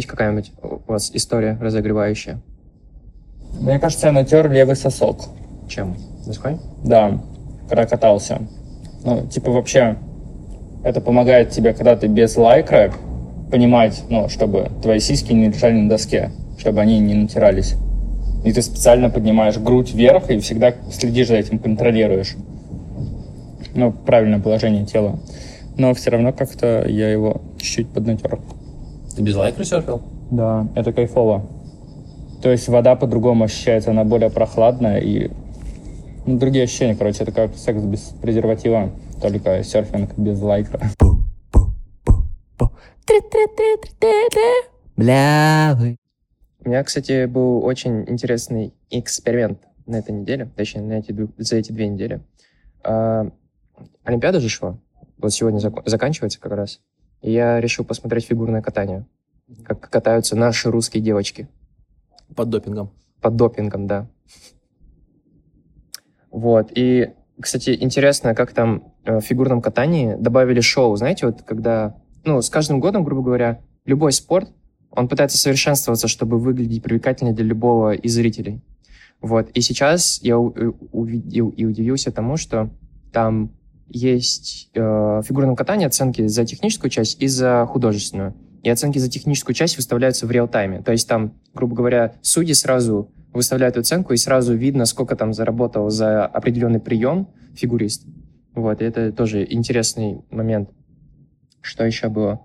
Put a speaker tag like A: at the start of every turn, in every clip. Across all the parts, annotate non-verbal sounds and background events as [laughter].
A: Есть какая-нибудь у вас история разогревающая?
B: Мне кажется, я натер левый сосок.
A: Чем? Доской?
B: Да, когда катался. Ну, типа вообще, это помогает тебе, когда ты без лайкра, понимать, ну, чтобы твои сиськи не лежали на доске, чтобы они не натирались. И ты специально поднимаешь грудь вверх и всегда следишь за этим, контролируешь. Ну, правильное положение тела. Но все равно как-то я его чуть-чуть поднатер.
C: Ты без лайкра серфил?
B: Да, это кайфово. То есть вода по-другому ощущается, она более прохладная и ну, другие ощущения, короче, это как секс без презерватива, только серфинг без лайкра.
A: Бля. У меня, кстати, был очень интересный эксперимент на этой неделе, точнее, на эти, за эти две недели. А, Олимпиада же шла, вот сегодня зак- заканчивается как раз. И я решил посмотреть фигурное катание, как катаются наши русские девочки.
C: Под допингом.
A: Под допингом, да. Вот. И, кстати, интересно, как там э, в фигурном катании добавили шоу. Знаете, вот когда, ну, с каждым годом, грубо говоря, любой спорт, он пытается совершенствоваться, чтобы выглядеть привлекательнее для любого из зрителей. Вот. И сейчас я увидел и удивился тому, что там есть э, в фигурном катании оценки за техническую часть и за художественную. И оценки за техническую часть выставляются в реал-тайме. То есть там, грубо говоря, судьи сразу выставляют оценку, и сразу видно, сколько там заработал за определенный прием фигурист. Вот, и это тоже интересный момент. Что еще было?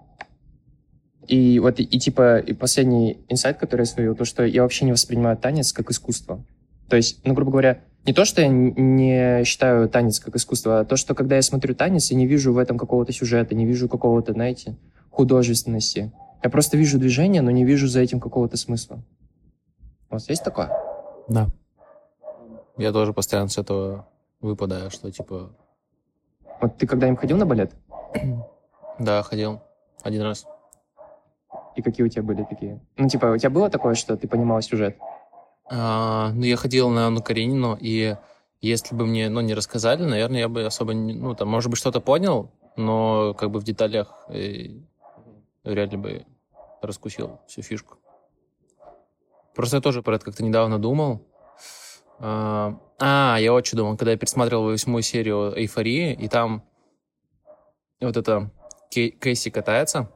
A: И вот, и, и типа, и последний инсайт, который я словил, то, что я вообще не воспринимаю танец как искусство. То есть, ну, грубо говоря, не то, что я не считаю танец как искусство, а то, что когда я смотрю танец, я не вижу в этом какого-то сюжета, не вижу какого-то, знаете, художественности. Я просто вижу движение, но не вижу за этим какого-то смысла. У вас есть такое?
C: Да. Я тоже постоянно с этого выпадаю, что типа...
A: Вот ты когда-нибудь ходил на балет?
C: да, ходил. Один раз.
A: И какие у тебя были такие? Ну, типа, у тебя было такое, что ты понимал сюжет?
C: А, ну, я ходил на Анну Каренину, и если бы мне, ну, не рассказали, наверное, я бы особо, не, ну, там, может быть, что-то понял, но как бы в деталях э, вряд ли бы раскусил всю фишку. Просто я тоже про это как-то недавно думал. А, а, я очень думал, когда я пересматривал восьмую серию «Эйфории», и там вот это Кейси катается,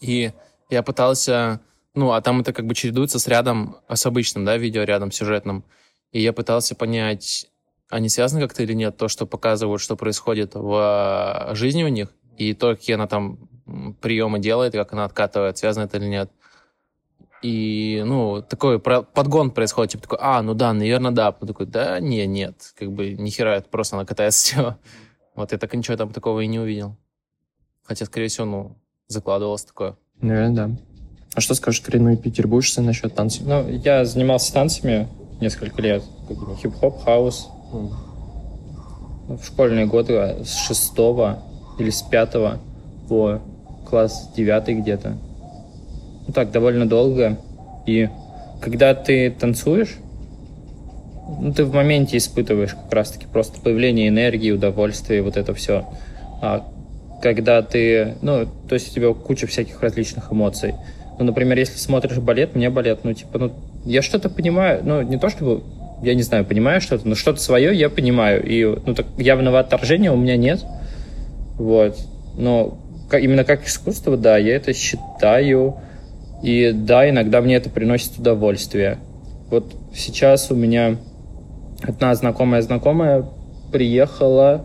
C: и я пытался... Ну, а там это как бы чередуется с рядом, с обычным, да, видео рядом сюжетным. И я пытался понять, они связаны как-то или нет, то, что показывают, что происходит в а, жизни у них, и то, какие она там приемы делает, как она откатывает, связано это или нет. И, ну, такой подгон происходит, типа такой, а, ну да, наверное, да. Потом такой, да, не, нет, как бы ни хера, это просто она катается [laughs] все. Вот я так ничего там такого и не увидел. Хотя, скорее всего, ну, закладывалось такое.
A: Наверное, да. А что скажешь, коренной петербуржцы насчет танцев?
B: Ну, я занимался танцами несколько лет. Хип-хоп, хаус. Мм. В школьные годы с шестого или с пятого по класс девятый где-то ну так, довольно долго. И когда ты танцуешь, ну, ты в моменте испытываешь как раз-таки просто появление энергии, удовольствия, вот это все. А когда ты, ну, то есть у тебя куча всяких различных эмоций. Ну, например, если смотришь балет, мне балет, ну, типа, ну, я что-то понимаю, ну, не то чтобы, я не знаю, понимаю что-то, но что-то свое я понимаю. И, ну, так явного отторжения у меня нет. Вот. Но именно как искусство, да, я это считаю и да, иногда мне это приносит удовольствие. Вот сейчас у меня одна знакомая знакомая приехала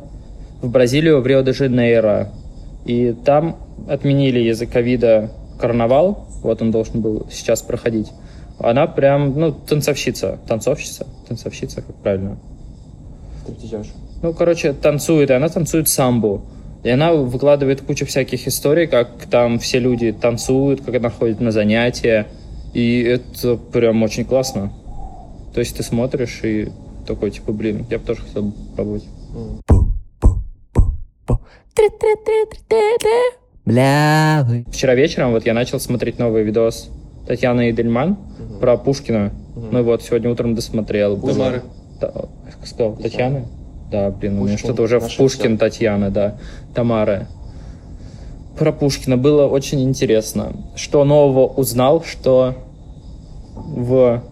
B: в Бразилию, в Рио-де-Жанейро. И там отменили из-за ковида карнавал. Вот он должен был сейчас проходить. Она прям, ну, танцовщица. Танцовщица? Танцовщица, как правильно?
A: Стриптизерша.
B: Ну, короче, танцует, и она танцует самбу. И она выкладывает кучу всяких историй, как там все люди танцуют, как она ходит на занятия. И это прям очень классно. То есть ты смотришь и такой, типа, блин, я бы тоже хотел пробовать. Бля. Вчера вечером вот я начал смотреть новый видос Татьяны Эдельман угу. про Пушкина. Угу. Ну вот, сегодня утром досмотрел. Да, сказал, Татьяна? Да, блин, у меня что-то уже в Пушкин все. Татьяна, да. Тамара. про Пушкина было очень интересно. Что нового узнал, что в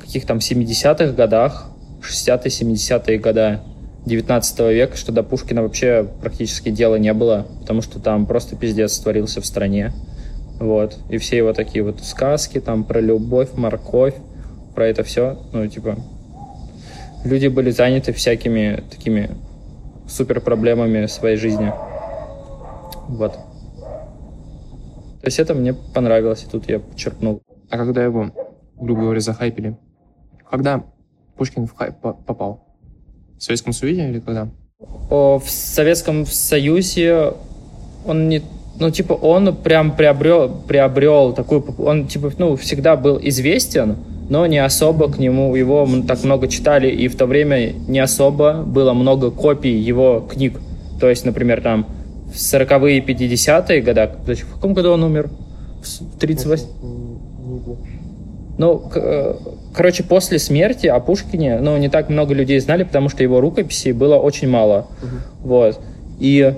B: каких там 70-х годах, 60-е, 70-е годы 19 века, что до Пушкина вообще практически дела не было, потому что там просто пиздец творился в стране. Вот. И все его такие вот сказки там про любовь, морковь, про это все. Ну, типа, люди были заняты всякими такими супер проблемами своей жизни. Вот. То есть это мне понравилось, и тут я подчеркнул.
A: А когда его, грубо говоря, захайпили? Когда Пушкин в хайп попал? В Советском Союзе или когда?
B: О, в Советском Союзе он не ну, типа, он прям приобрел, приобрел такую... Он, типа, ну, всегда был известен, но не особо к нему его так много читали, и в то время не особо было много копий его книг. То есть, например, там в 40-е 50-е годы... В каком году он умер? В 38 ну, короче, после смерти о Пушкине, ну, не так много людей знали, потому что его рукописей было очень мало. Угу. Вот. И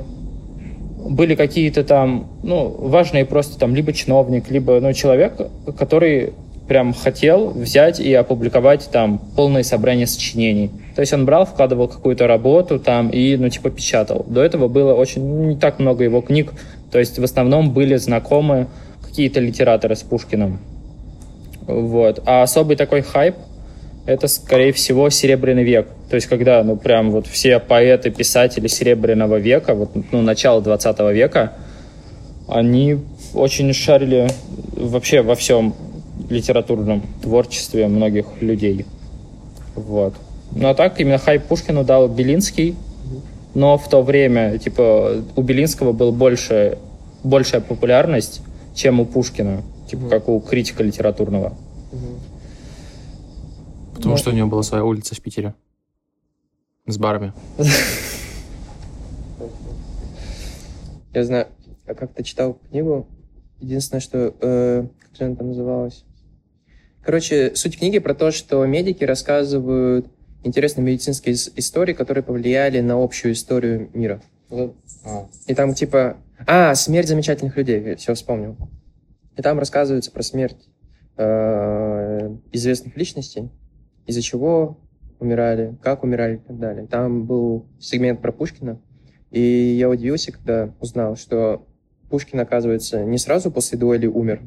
B: были какие-то там, ну, важные просто там либо чиновник, либо, ну, человек, который прям хотел взять и опубликовать там полное собрание сочинений. То есть он брал, вкладывал какую-то работу там и, ну, типа, печатал. До этого было очень, ну, не так много его книг. То есть в основном были знакомы какие-то литераторы с Пушкиным. Вот. А особый такой хайп это, скорее всего, Серебряный век. То есть, когда, ну, прям вот все поэты, писатели Серебряного века, вот, ну, начала 20 века, они очень шарили вообще во всем литературном творчестве многих людей. Вот. Ну, а так, именно хайп Пушкину дал Белинский, но в то время, типа, у Белинского был больше, большая популярность, чем у Пушкина, типа, mm как у критика литературного.
C: Потому Но... что у него была своя улица в Питере. С барами. [laughs]
A: Я знаю, я как-то читал книгу. Единственное, что... Э, как же она там называлась? Короче, суть книги про то, что медики рассказывают интересные медицинские истории, которые повлияли на общую историю мира. А. И там типа... А, смерть замечательных людей, все вспомнил. И там рассказывается про смерть э, известных личностей из-за чего умирали, как умирали и так далее. Там был сегмент про Пушкина, и я удивился, когда узнал, что Пушкин, оказывается, не сразу после дуэли умер,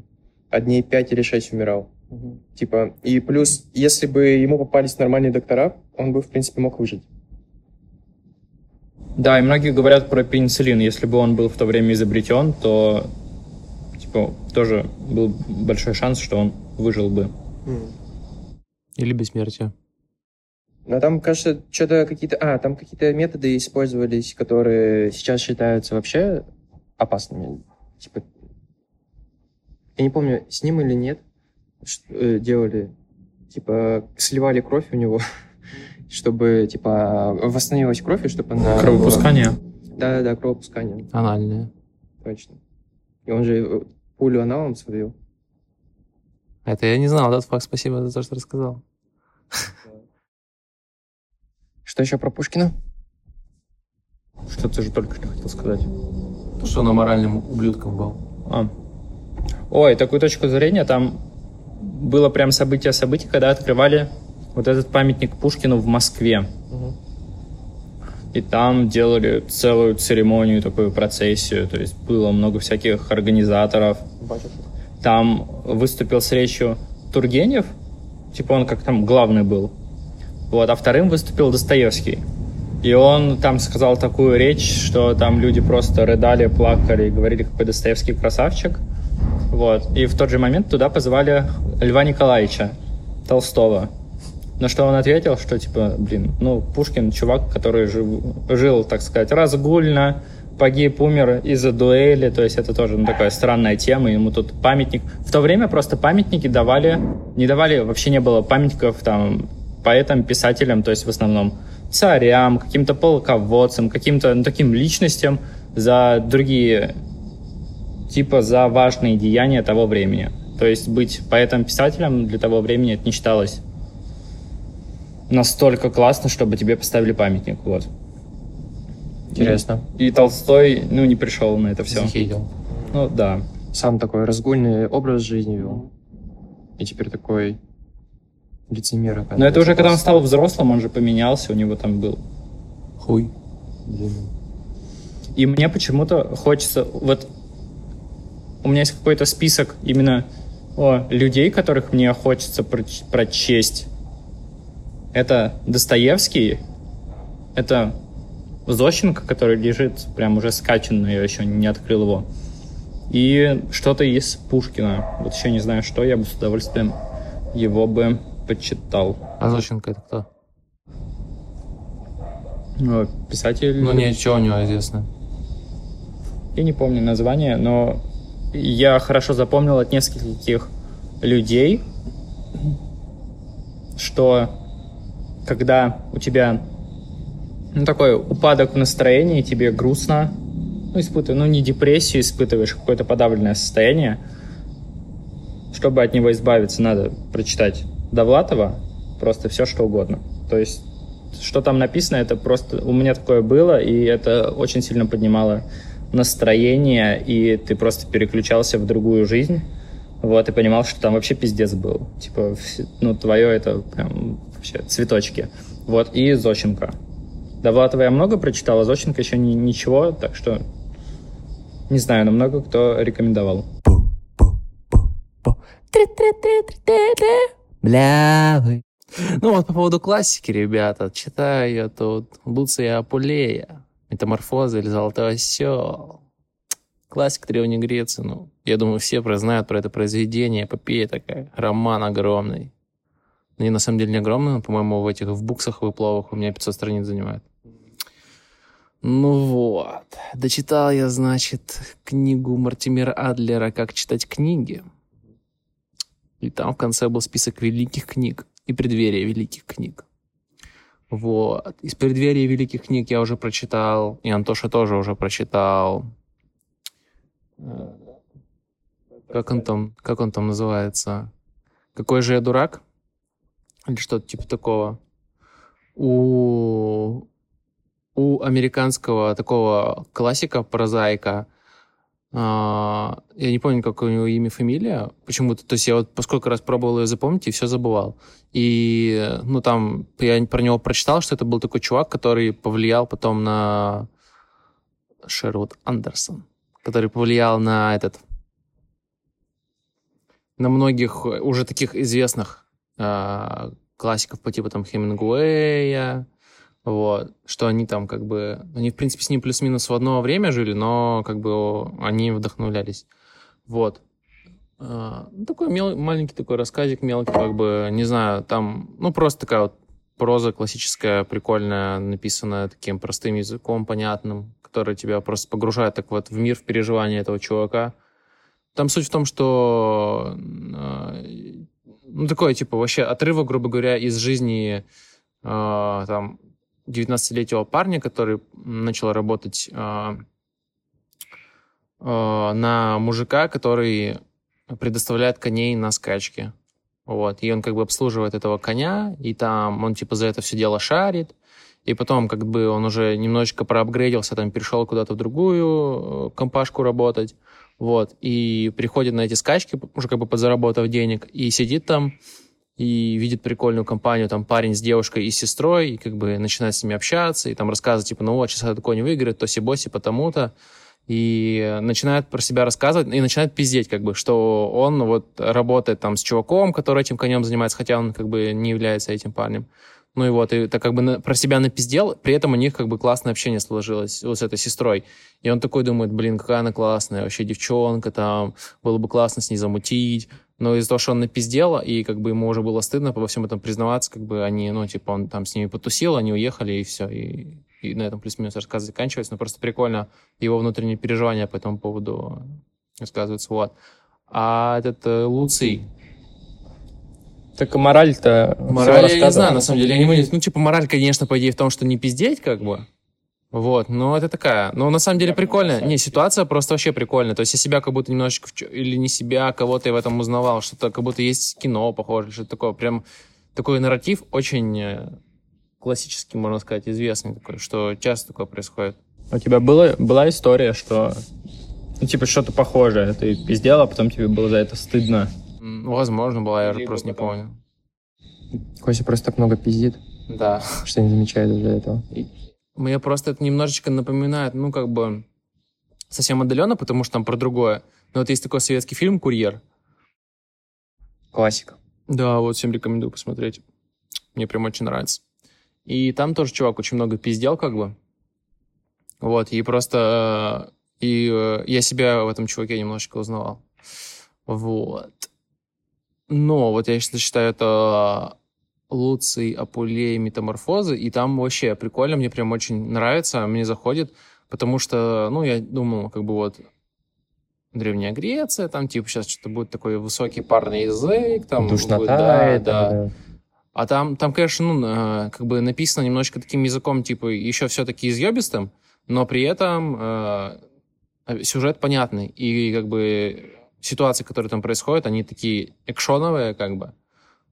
A: а дней пять или шесть умирал. Угу. Типа, и плюс, если бы ему попались нормальные доктора, он бы, в принципе, мог выжить.
B: Да, и многие говорят про пенициллин. Если бы он был в то время изобретен, то типа тоже был большой шанс, что он выжил бы.
C: Или бессмертие.
A: Но там, кажется, что-то какие-то... А, там какие-то методы использовались, которые сейчас считаются вообще опасными. Типа... Я не помню, с ним или нет, что, э, делали. Типа, сливали кровь у него, [laughs] чтобы, типа, восстановилась кровь, и чтобы она...
B: Кровопускание?
A: Да-да-да, кровопускание.
C: Анальное.
A: Точно. И он же пулю аналом словил.
C: Это я не знал, этот факт. Спасибо за то, что рассказал.
A: Что еще про Пушкина?
B: Что ты же только что хотел сказать?
C: То, что он моральным ублюдком был.
B: А. Ой, такую точку зрения там было прям событие событий, когда открывали вот этот памятник Пушкину в Москве. Угу. И там делали целую церемонию, такую процессию. То есть было много всяких организаторов. Там выступил с речью Тургенев, типа он как там главный был. Вот, а вторым выступил Достоевский. И он там сказал такую речь, что там люди просто рыдали, плакали и говорили, какой Достоевский красавчик. Вот. И в тот же момент туда позвали Льва Николаевича Толстого. На что он ответил, что типа, блин, ну, Пушкин чувак, который жив, жил, так сказать, разгульно, погиб, умер из-за дуэли, то есть это тоже ну, такая странная тема, ему тут памятник. В то время просто памятники давали, не давали, вообще не было памятников там поэтам, писателям, то есть в основном царям, каким-то полководцам, каким-то ну, таким личностям за другие, типа за важные деяния того времени. То есть быть поэтом-писателем для того времени это не считалось настолько классно, чтобы тебе поставили памятник, вот.
A: Интересно.
B: И Толстой, ну, не пришел на это все.
C: Захейтил.
B: Ну, да.
A: Сам такой разгульный образ жизни вел. И теперь такой лицемер.
B: Но это уже когда он стал взрослым, он же поменялся, у него там был.
C: Хуй.
B: И мне почему-то хочется... Вот у меня есть какой-то список именно о, людей, которых мне хочется проч- прочесть. Это Достоевский, это Зощенко, который лежит прям уже скачанный, я еще не открыл его. И что-то из Пушкина. Вот еще не знаю, что, я бы с удовольствием его бы почитал.
C: А Зощенко это кто?
B: О, Писатель...
C: Ну, ничего у него известно.
B: Я не помню название, но я хорошо запомнил от нескольких людей, что когда у тебя ну, такой упадок в настроении, тебе грустно, ну, испытываешь, ну, не депрессию испытываешь, а какое-то подавленное состояние, чтобы от него избавиться, надо прочитать Довлатова, просто все, что угодно. То есть, что там написано, это просто... У меня такое было, и это очень сильно поднимало настроение, и ты просто переключался в другую жизнь, вот, и понимал, что там вообще пиздец был. Типа, ну, твое это прям вообще цветочки. Вот, и Зощенко. Довлатова я много прочитал, а Зощенко еще не, ничего, так что не знаю, но много кто рекомендовал.
C: Бля, Ну вот по поводу классики, ребята, читаю я тут Луция Апулея, Метаморфоза или Золотой осел. Классик Древней Греции, ну, я думаю, все знают про это произведение, эпопея такая, роман огромный. Не на самом деле не огромный, но, по-моему, в этих, в буксах выпловых у меня 500 страниц занимает. Ну вот, дочитал я, значит, книгу Мартимера Адлера «Как читать книги». И там в конце был список великих книг и преддверие великих книг. Вот. Из преддверия великих книг я уже прочитал, и Антоша тоже уже прочитал. Как он там, как он там называется? Какой же я дурак? Или что-то типа такого. У, у американского такого классика, прозаика, а, я не помню, как у него имя, фамилия, почему-то. То есть я вот поскольку раз пробовал ее запомнить, и все забывал. И, ну, там, я про него прочитал, что это был такой чувак, который повлиял потом на Шервуд Андерсон, который повлиял на этот, на многих уже таких известных э, классиков по типу там Хемингуэя, вот, что они там как бы, они в принципе с ним плюс-минус в одно время жили, но как бы они вдохновлялись. Вот. А, ну, такой мел, маленький такой рассказик мелкий, как бы, не знаю, там, ну, просто такая вот проза классическая, прикольная, написанная таким простым языком, понятным, который тебя просто погружает так вот в мир, в переживания этого чувака. Там суть в том, что э, ну, такое, типа, вообще отрывок, грубо говоря, из жизни э, там 19-летнего парня, который начал работать э, э, на мужика, который предоставляет коней на скачки. Вот. И он как бы обслуживает этого коня, и там он типа за это все дело шарит. И потом как бы он уже немножечко проапгрейдился, там перешел куда-то в другую э, компашку работать. Вот. И приходит на эти скачки, уже как бы подзаработав денег, и сидит там, и видит прикольную компанию, там парень с девушкой и сестрой, и как бы начинает с ними общаться, и там рассказывать, типа, ну вот, сейчас этот конь выиграет, тоси-боси, потому-то, и начинает про себя рассказывать, и начинает пиздеть, как бы, что он вот работает там с чуваком, который этим конем занимается, хотя он как бы не является этим парнем. Ну и вот, и так как бы на, про себя напиздел, при этом у них как бы классное общение сложилось вот с этой сестрой. И он такой думает, блин, какая она классная, вообще девчонка там, было бы классно с ней замутить, но из-за того, что он напиздел, и как бы ему уже было стыдно во всем этом признаваться, как бы они, ну, типа, он там с ними потусил, они уехали, и все, и, и на этом плюс-минус рассказ заканчивается, но просто прикольно его внутренние переживания по этому поводу рассказываются, вот. А этот э, Луций...
A: Так мораль-то...
C: Мораль я не знаю, на самом деле. Я не, ну, типа, мораль, конечно, по идее в том, что не пиздеть, как бы, вот, но это такая, ну, на самом деле прикольная. Не, ситуация просто вообще прикольная. То есть я себя как будто немножечко, или не себя, кого-то я в этом узнавал, что-то как будто есть кино похоже, что-то такое. Прям такой нарратив очень э, классический, можно сказать, известный такой, что часто такое происходит.
B: У тебя было, была история, что ну, типа, что-то похожее. Ты пиздел, а потом тебе было за это стыдно.
C: Возможно, была, я же просто не помню.
A: Кося просто так много пиздит,
C: Да.
A: что не замечает из-за этого.
C: Мне просто это немножечко напоминает, ну, как бы, совсем отдаленно, потому что там про другое. Но вот есть такой советский фильм «Курьер».
A: Классика.
C: Да, вот всем рекомендую посмотреть. Мне прям очень нравится. И там тоже чувак очень много пиздел, как бы. Вот, и просто... э, И э, я себя в этом чуваке немножечко узнавал. Вот. Но вот я сейчас считаю, это Луций, Апулей, Метаморфозы, и там вообще прикольно, мне прям очень нравится, мне заходит, потому что, ну, я думал, как бы вот Древняя Греция, там, типа, сейчас что-то будет такой высокий парный язык, там...
A: Душнота.
C: будет- да,
A: это,
C: да. А там, там, конечно, ну, э, как бы написано немножечко таким языком, типа, еще все-таки изъебистым, но при этом э, сюжет понятный. И, как бы, ситуации, которые там происходят, они такие экшоновые, как бы.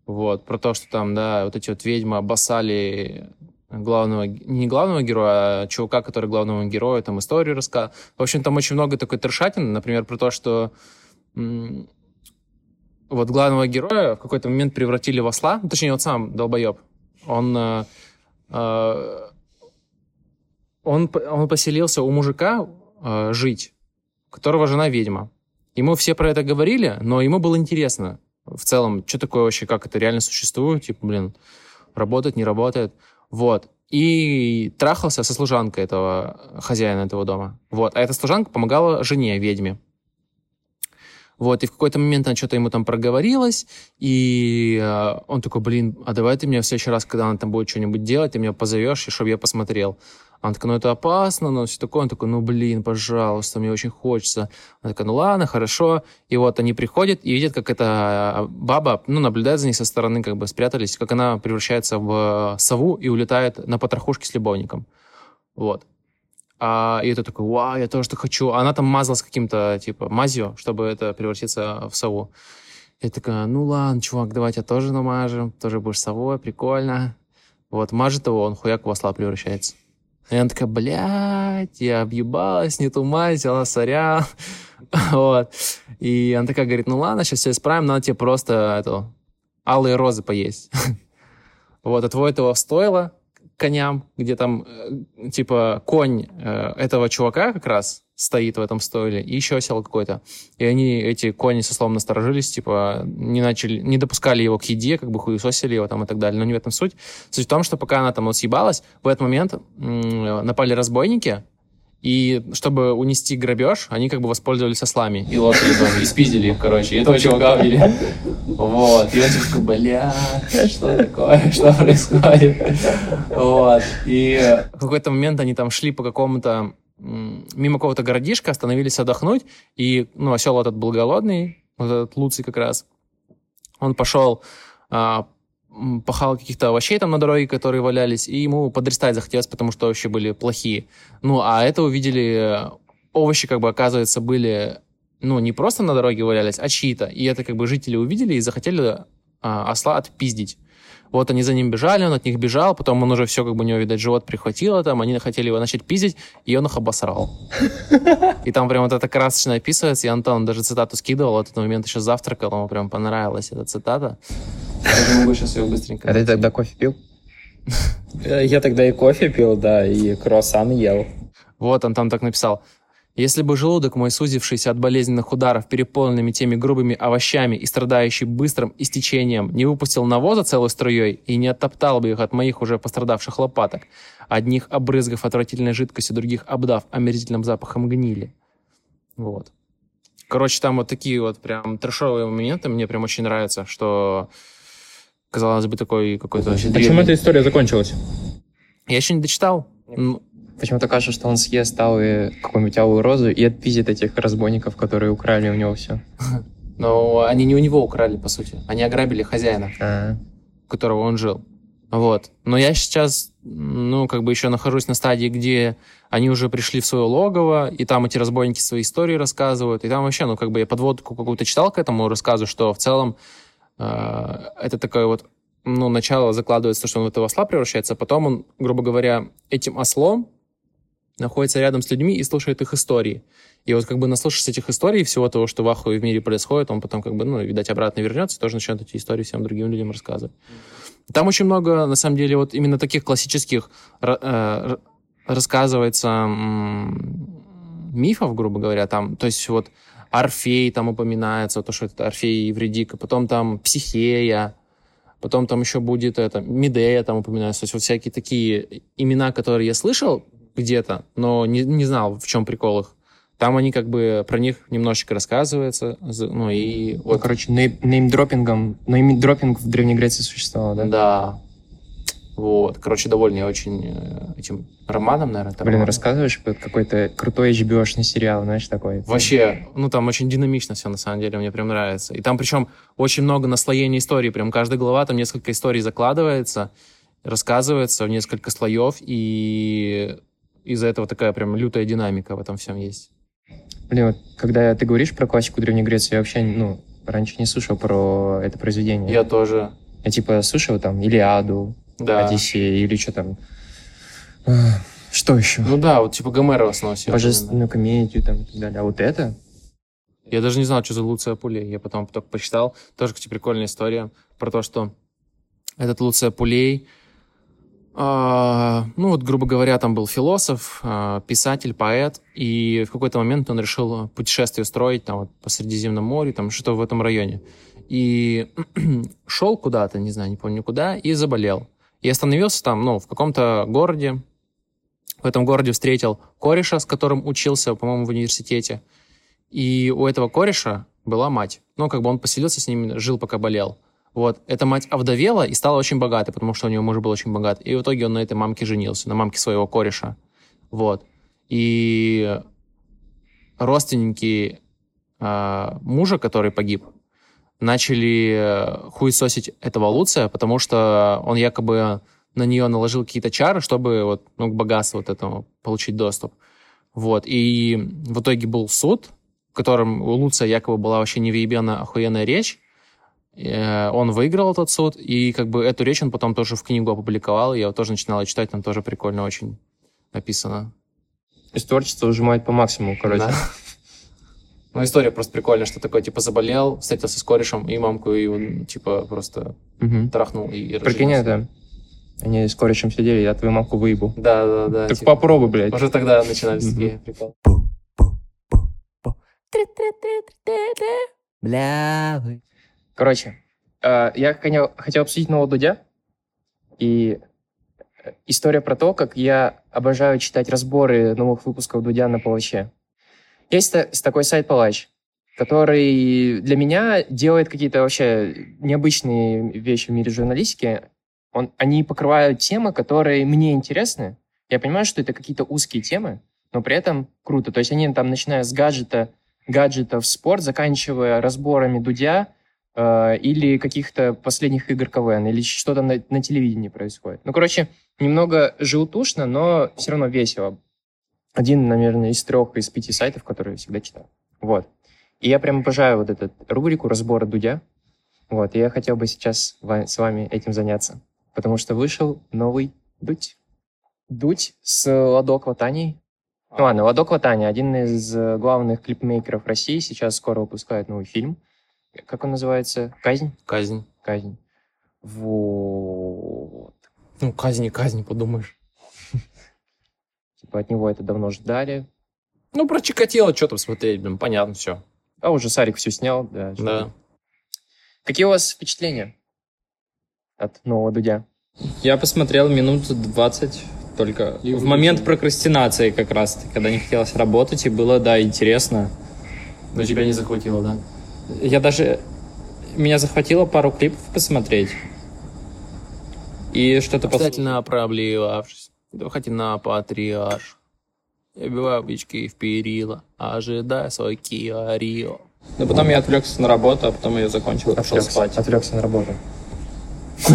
C: Вот, про то, что там, да, вот эти вот ведьмы обоссали главного, не главного героя, а чувака, который главному герою там историю рассказал. В общем, там очень много такой трешатины, например, про то, что вот главного героя в какой-то момент превратили в осла, ну, точнее, вот сам долбоеб. Он, э, э, он, он поселился у мужика э, жить, которого жена ведьма. Ему все про это говорили, но ему было интересно в целом, что такое вообще, как это реально существует, типа, блин, работает, не работает. Вот. И трахался со служанкой этого хозяина этого дома. Вот. А эта служанка помогала жене, ведьме. Вот, и в какой-то момент она что-то ему там проговорилась, и э, он такой, блин, а давай ты меня в следующий раз, когда она там будет что-нибудь делать, ты меня позовешь, и чтобы я посмотрел. Она такая, ну это опасно, но все такое. Он такой, ну блин, пожалуйста, мне очень хочется. Она такая, ну ладно, хорошо. И вот они приходят и видят, как эта баба, ну, наблюдает за ней со стороны, как бы спрятались, как она превращается в сову и улетает на потрохушке с любовником. Вот. А, и это такой, вау, я тоже так хочу. А она там мазалась каким-то, типа, мазью, чтобы это превратиться в сову. Я такая, ну ладно, чувак, давай тебя тоже намажем, тоже будешь совой, прикольно. Вот, мажет его, он хуяк в осла превращается. И она такая, блядь, я объебалась, не ту мазь, она сорян. [laughs] Вот. И она такая говорит, ну ладно, сейчас все исправим, надо тебе просто эту, алые розы поесть. [laughs] Вот, а твой этого стоило коням, где там, э, типа, конь э, этого чувака как раз стоит в этом стойле, и еще осел какой-то. И они, эти кони, со словом насторожились, типа, не начали, не допускали его к еде, как бы хуесосили его там и так далее. Но не в этом суть. Суть в том, что пока она там вот съебалась, в этот момент м, напали разбойники, и чтобы унести грабеж, они как бы воспользовались ослами и лошадью, и спиздили их, короче, и этого чувака убили. Вот, и он типа такой, бля, что такое, [laughs] что происходит? Вот, и в какой-то момент они там шли по какому-то, мимо какого-то городишка, остановились отдохнуть, и, ну, осел этот был голодный, вот этот Луций как раз, он пошел а, пахал каких-то овощей там на дороге, которые валялись, и ему подрестать захотелось, потому что овощи были плохие. Ну, а это увидели, э, овощи, как бы, оказывается, были, ну, не просто на дороге валялись, а чьи-то. И это, как бы, жители увидели и захотели а, осла отпиздить. Вот они за ним бежали, он от них бежал, потом он уже все, как бы, у него, видать, живот прихватило там, они хотели его начать пиздить, и он их обосрал. И там прям вот это красочно описывается, и Антон даже цитату скидывал, вот в этот момент еще завтракал, ему прям понравилась эта цитата. Я могу сейчас ее быстренько
A: А ты тогда кофе пил?
B: Э, Я тогда и кофе пил, да, и круассан ел.
C: Вот он там так написал. Если бы желудок мой, сузившийся от болезненных ударов, переполненными теми грубыми овощами и страдающий быстрым истечением, не выпустил навоза целой струей и не оттоптал бы их от моих уже пострадавших лопаток, одних обрызгав отвратительной жидкостью, других обдав омерзительным запахом гнили. Вот. Короче, там вот такие вот прям трешовые моменты мне прям очень нравятся, что казалось бы такой какой-то древний.
B: эта история закончилась?
C: Я еще не дочитал.
A: Почему-то кажется, что он съест алые, какую-нибудь алую розу и отпиздит этих разбойников, которые украли у него все. [laughs]
C: Но они не у него украли, по сути. Они ограбили хозяина.
A: А,
C: у которого он жил. Вот. Но я сейчас, ну, как бы еще нахожусь на стадии, где они уже пришли в свое логово, и там эти разбойники свои истории рассказывают, и там вообще, ну, как бы я подводку какую-то читал к этому рассказу, что в целом э, это такое вот, ну, начало закладывается, что он в этого осла превращается, а потом он, грубо говоря, этим ослом находится рядом с людьми и слушает их истории. И вот как бы наслушавшись этих историй, всего того, что в Ахуе в мире происходит, он потом как бы, ну, видать, обратно вернется, тоже начнет эти истории всем другим людям рассказывать. Там очень много, на самом деле, вот именно таких классических э, рассказывается мифов, грубо говоря, там, то есть вот Орфей там упоминается, то, что это Орфей и Евредика, потом там Психея, потом там еще будет это, Медея там упоминается, то есть вот всякие такие имена, которые я слышал где-то, но не, не знал, в чем прикол их. Там они как бы про них немножечко рассказывается, ну и...
A: Вот. Ну, короче, неймдропингом, неймдропинг в Древней Греции существовал, да?
C: Да. Вот. Короче, довольный очень э, этим романом, наверное.
A: Блин, роман. рассказываешь какой-то крутой HBO-шный сериал, знаешь, такой?
C: Вообще, ну там очень динамично все, на самом деле, мне прям нравится. И там причем очень много наслоений истории, прям каждая глава, там несколько историй закладывается, рассказывается в несколько слоев, и из-за этого такая прям лютая динамика в этом всем есть.
A: Блин, вот когда ты говоришь про классику Древней Греции, я вообще, ну, раньше не слышал про это произведение.
C: Я тоже.
A: Я типа слышал там Илиаду, да. Одиссея или что там. А, что еще?
C: Ну да, вот типа Гомера в основном.
A: Божественную комедию там и так далее. А вот это?
C: Я даже не знал, что за Луция Пулей. Я потом только почитал. Тоже, кстати, прикольная история про то, что этот Луция Пулей, ну вот, грубо говоря, там был философ, э, писатель, поэт, и в какой-то момент он решил путешествие устроить там вот по Средиземному морю, там что-то в этом районе. И [clears throat] шел куда-то, не знаю, не помню куда, и заболел. И остановился там, ну, в каком-то городе. В этом городе встретил кореша, с которым учился, по-моему, в университете. И у этого кореша была мать. Ну, как бы он поселился с ним, жил, пока болел. Вот. Эта мать овдовела и стала очень богатой, потому что у него муж был очень богат. И в итоге он на этой мамке женился, на мамке своего кореша. Вот. И родственники э, мужа, который погиб, начали э, хуесосить этого Луция, потому что он якобы на нее наложил какие-то чары, чтобы вот, ну, к богатству вот этому получить доступ. Вот. И в итоге был суд, в котором у Луция якобы была вообще невъебенная охуенная речь. Э, он выиграл этот суд, и как бы эту речь он потом тоже в книгу опубликовал, я его тоже начинала читать, там тоже прикольно очень написано.
A: То есть творчество ужимает по максимуму, короче. Да. [laughs]
C: Ну, история просто прикольная, что такой, типа, заболел, встретился с корешем, и мамку его, типа, просто угу. трахнул и, и
A: Прикинь, это... Они с корешем сидели, я твою мамку выебу.
C: Да, да, да.
A: Так типа, попробуй, блядь.
C: Уже тогда начинались такие приколы.
A: Бля. Короче, э, я хотел обсудить нового Дудя. И э, история про то, как я обожаю читать разборы новых выпусков Дудя на Палаче. Есть такой сайт Палач, который для меня делает какие-то вообще необычные вещи в мире журналистики. Он, они покрывают темы, которые мне интересны. Я понимаю, что это какие-то узкие темы, но при этом круто. То есть они там, начиная с гаджета, гаджетов спорт, заканчивая разборами Дудя э, или каких-то последних игр КВН, или что-то на, на телевидении происходит. Ну, короче, немного желтушно, но все равно весело один, наверное, из трех, из пяти сайтов, которые я всегда читаю. Вот. И я прям обожаю вот эту рубрику разбора Дудя. Вот, и я хотел бы сейчас с вами этим заняться. Потому что вышел новый Дудь. Дудь с Ладо Кватани. Ну ладно, Ладо Кватани, один из главных клипмейкеров России, сейчас скоро выпускает новый фильм. Как он называется? Казнь?
C: Казнь.
A: Казнь. Вот.
C: Ну, казнь, казнь, подумаешь. [laughs]
A: Типа от него это давно ждали.
C: Ну, про Чикатило что там смотреть, блин, понятно все.
A: А уже Сарик все снял, да.
C: Да.
A: Какие у вас впечатления от нового Дудя?
B: Я посмотрел минут 20 только и в момент прокрастинации как раз, когда не хотелось работать, и было, да, интересно.
C: Но тебя не захватило, да?
B: Я даже... Меня захватило пару клипов посмотреть. И что-то...
C: Обязательно пос... проблевавшись. Доходи на патриарш. Я биваю бички в перила, ожидая свой Киа Рио.
B: Ну, потом я отвлекся на работу, а потом я закончил и пошел спать.
A: Отвлекся на работу. [laughs]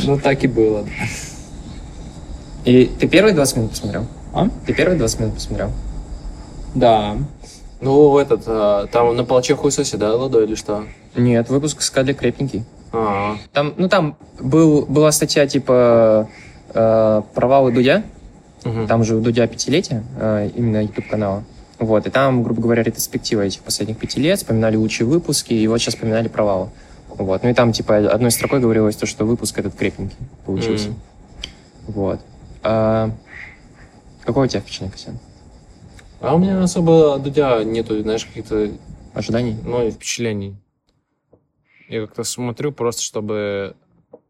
B: Ну, так и было.
A: И ты первые 20 минут посмотрел?
B: А?
A: Ты первые 20 минут посмотрел?
B: Да.
C: Ну, этот, а, там на палаче хуесосе, да, Ладо, или что?
A: Нет, выпуск с Кадли крепенький.
C: А-а-а.
A: Там, ну там был, была статья типа э, провалы Дудя,
C: Мгм.
A: Там же у Дудя пятилетие, э, именно YouTube-канала. Вот, и там, грубо говоря, ретроспектива этих последних пяти лет, вспоминали лучшие выпуски, и вот сейчас вспоминали провалы. Вот, ну и там, типа, одной строкой говорилось то, что выпуск этот крепенький получился.
C: М.
A: Вот. А, какое у тебя впечатление, Косян?
C: А у меня особо от Дудя нету, знаешь, каких-то
A: Ожиданий?
C: ну, и впечатлений. Я как-то смотрю просто, чтобы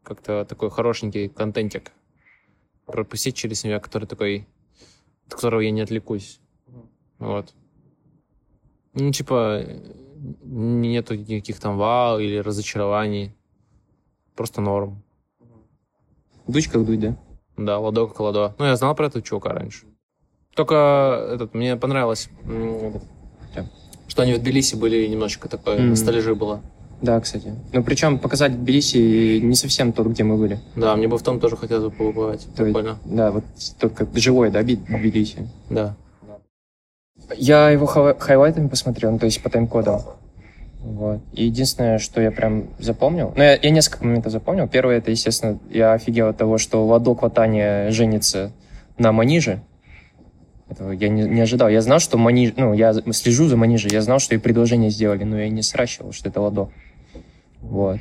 C: как-то такой хорошенький контентик пропустить через себя, который такой, от которого я не отвлекусь. Вот. Ну, типа, нету никаких там вау или разочарований. Просто норм.
A: Дудь как дудь, да?
C: Да, ладо как ладо. Ну, я знал про этого чувака раньше. Только этот, мне понравилось,
A: Чем?
C: что они в Тбилиси были немножечко такое,
A: Мгм.
C: ностальжи было.
A: Да, кстати. Ну, причем показать Тбилиси не совсем тот, где мы были.
C: Да, мне бы в том тоже хотелось бы побывать.
A: То
C: Прикольно.
A: Да, вот только живой, да, Би- Тбилиси.
C: Да.
A: Я его хай- хайлайтами посмотрел, ну, то есть по тайм-кодам. Вот. И единственное, что я прям запомнил, ну, я, я несколько моментов запомнил. Первое, это, естественно, я офигел от того, что Ладо Кватания женится на Маниже. Этого я не, не ожидал. Я знал, что Маниж... Ну, я слежу за Манижей, я знал, что и предложение сделали, но я не сращивал, что это Ладо. Вот.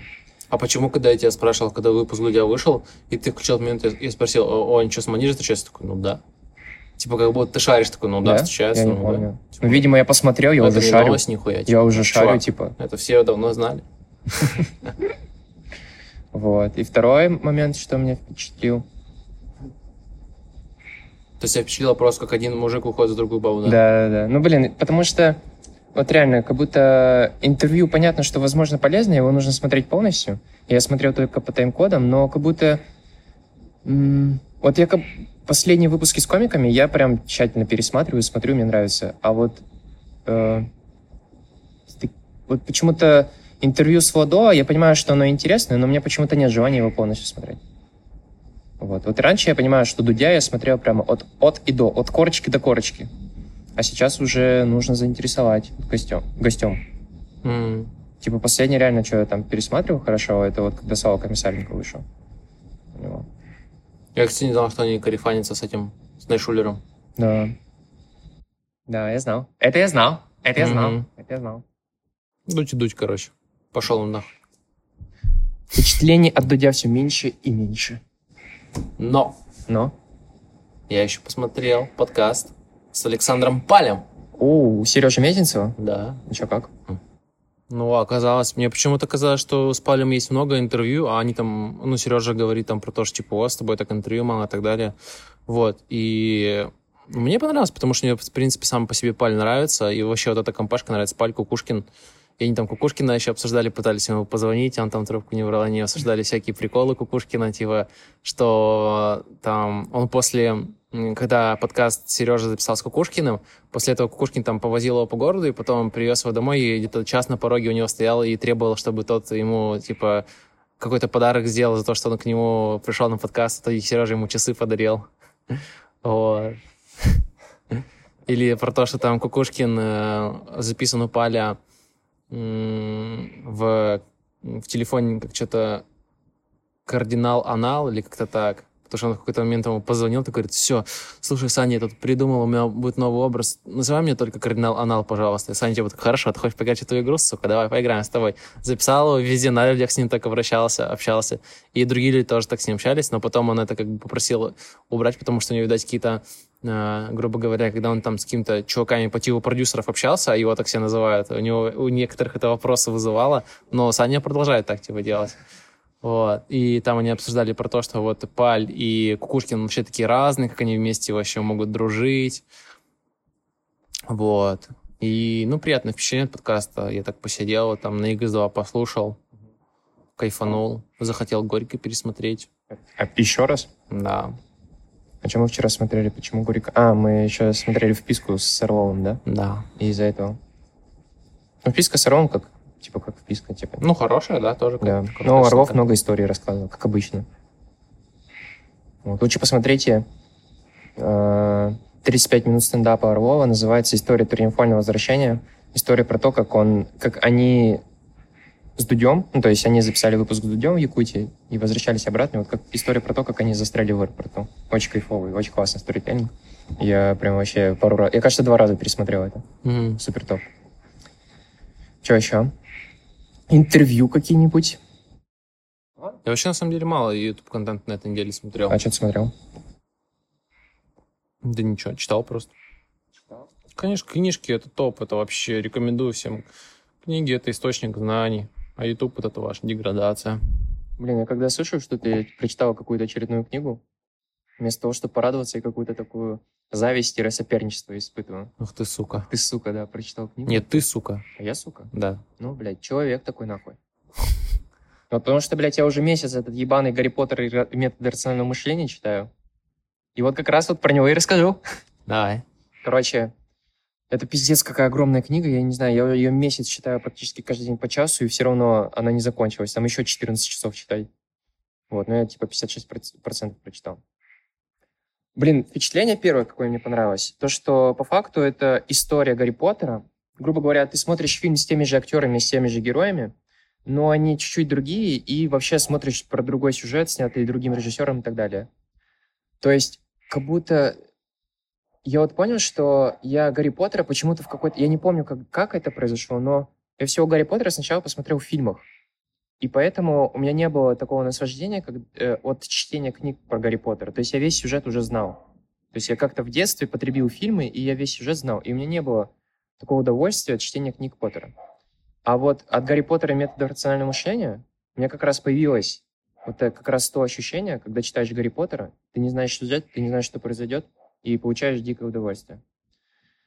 C: А почему, когда я тебя спрашивал, когда выпуск Дудя вышел, и ты включил момент, я, я спросил, о, они что, с Манижей встречаются? Такой, ну да. Типа, как будто ты шаришь, такой, ну да, встречаются.
A: Я не
C: ну,
A: помню.
C: да. Типа,
A: Ну, видимо, я посмотрел, я
C: это
A: уже шарю.
C: новость нихуя.
A: Я
C: типа,
A: уже шарю,
C: чувак,
A: типа.
C: Это все давно знали. [laughs]
A: Вот. И второй момент, что меня впечатлил.
C: То есть я впечатлило просто, как один мужик уходит за другую бабу, да?
A: Да, да, да. Ну, блин, потому что вот реально, как будто интервью, понятно, что, возможно, полезно, его нужно смотреть полностью. Я смотрел только по тайм-кодам, но как будто... Вот я как... Последние выпуски с комиками я прям тщательно пересматриваю, смотрю, мне нравится. А вот... э, вот почему-то интервью с Владо, я понимаю, что оно интересное, но мне почему-то нет желания его полностью смотреть. Вот. вот раньше я понимаю, что Дудя я смотрел прямо от, от и до, от корочки до корочки. А сейчас уже нужно заинтересовать гостем. гостем.
C: М.
A: Типа последнее реально, что я там пересматривал хорошо, это вот когда Слава Комиссаренко вышел.
C: Я, кстати, не знал, что они карифанятся с этим, с Найшулером.
A: Да. Да, я знал. Это я знал. Это я знал.
C: Мгм.
A: Это я знал.
C: Дуть и дуть, короче. Пошел он нахуй.
A: Впечатлений от Дудя все меньше и меньше.
C: Но
A: Но.
C: я еще посмотрел подкаст с Александром Палем.
A: У Сережи Мезенцева?
C: Да.
A: Ну что, как?
C: Ну, оказалось, мне почему-то казалось, что с Палем есть много интервью, а они там, ну, Сережа говорит там про то, что, типа, о, с тобой так интервью мало и так далее. Вот, и мне понравилось, потому что мне, в принципе, сам по себе Паль нравится, и вообще вот эта компашка нравится, Паль, Кукушкин. И они там Кукушкина еще обсуждали, пытались ему позвонить, он там трубку не брал, они обсуждали всякие приколы Кукушкина, типа, что там он после, когда подкаст Сережа записал с Кукушкиным, после этого Кукушкин там повозил его по городу, и потом привез его домой, и где-то час на пороге у него стоял и требовал, чтобы тот ему, типа, какой-то подарок сделал за то, что он к нему пришел на подкаст, а то Сережа ему часы подарил. Вот. Или про то, что там Кукушкин э, записан у Паля в, в телефоне как что-то кардинал анал или как-то так. Потому что он в какой-то момент ему позвонил, такой говорит, все, слушай, Саня, я тут придумал, у меня будет новый образ, называй меня только кардинал анал, пожалуйста. И Саня типа, так, хорошо, ты хочешь поиграть в эту игру, сука, давай поиграем с тобой. Записал его везде, на людях с ним так обращался, общался. И другие люди тоже так с ним общались, но потом он это как бы попросил убрать, потому что у него, видать, какие-то, э, грубо говоря, когда он там с какими-то чуваками по типу продюсеров общался, а его так все называют, у него у некоторых это вопросы вызывало, но Саня продолжает так типа делать. Вот. И там они обсуждали про то, что вот Паль и Кукушкин вообще такие разные, как они вместе вообще могут дружить. Вот. И, ну, приятное впечатление от подкаста. Я так посидел, там на X2 послушал, кайфанул, захотел горько пересмотреть.
A: А, еще раз?
C: Да,
A: А что мы вчера смотрели? Почему Гурик? А, мы еще смотрели вписку с Орловым, да?
C: да.
A: И из-за этого. Ну, вписка с Орловым как, типа, как вписка, типа.
C: Ну, хорошая, да, тоже.
A: Да.
C: как- как-
A: Орлов много историй рассказывал, как обычно. Вот. Лучше посмотрите э, 35 минут стендапа Орлова. Называется «История триумфального возвращения». История про то, как он, как они с Дудем. Ну, то есть они записали выпуск с Дудем в Якутии и возвращались обратно. Вот как история про то, как они застряли в аэропорту. Очень кайфовый, очень классный сторителлинг. Я прям вообще пару раз... Я, кажется, два раза пересмотрел это.
C: Мгм.
A: Супер топ. Что еще? Интервью какие-нибудь?
C: Я вообще, на самом деле, мало YouTube контент на этой неделе смотрел.
A: А что ты смотрел?
C: Да ничего, читал просто. Конечно, книжки это топ, это вообще рекомендую всем. Книги это источник знаний, а YouTube это ваша деградация.
A: Блин, я когда слышу, что ты прочитал какую-то очередную книгу, вместо того, чтобы порадоваться, я какую-то такую зависть и соперничество испытываю.
C: Ах ты, сука.
A: Ты, сука, да, прочитал книгу?
C: Нет, ты, сука.
A: А я, сука?
C: Да.
A: Ну, блядь, человек такой нахуй. Вот [laughs] потому что, блядь, я уже месяц этот ебаный Гарри Поттер и методы рационального мышления читаю. И вот как раз вот про него и расскажу.
C: Давай.
A: Короче, это пиздец какая огромная книга, я не знаю, я ее месяц читаю практически каждый день по часу, и все равно она не закончилась. Там еще 14 часов читать. Вот, но я типа 56% прочитал. Блин, впечатление первое, какое мне понравилось, то, что по факту это история Гарри Поттера. Грубо говоря, ты смотришь фильм с теми же актерами, с теми же героями, но они чуть-чуть другие, и вообще смотришь про другой сюжет, снятый другим режиссером и так далее. То есть, как будто я вот понял, что я Гарри Поттера почему-то в какой-то... Я не помню, как, как это произошло, но я всего Гарри Поттера сначала посмотрел в фильмах. И поэтому у меня не было такого наслаждения как, э, от чтения книг про Гарри Поттера. То есть я весь сюжет уже знал. То есть я как-то в детстве потребил фильмы, и я весь сюжет знал. И у меня не было такого удовольствия от чтения книг Поттера. А вот от Гарри Поттера и метода рационального мышления у меня как раз появилось вот это как раз то ощущение, когда читаешь Гарри Поттера, ты не знаешь сюжет, ты не знаешь, что произойдет, и получаешь дикое удовольствие.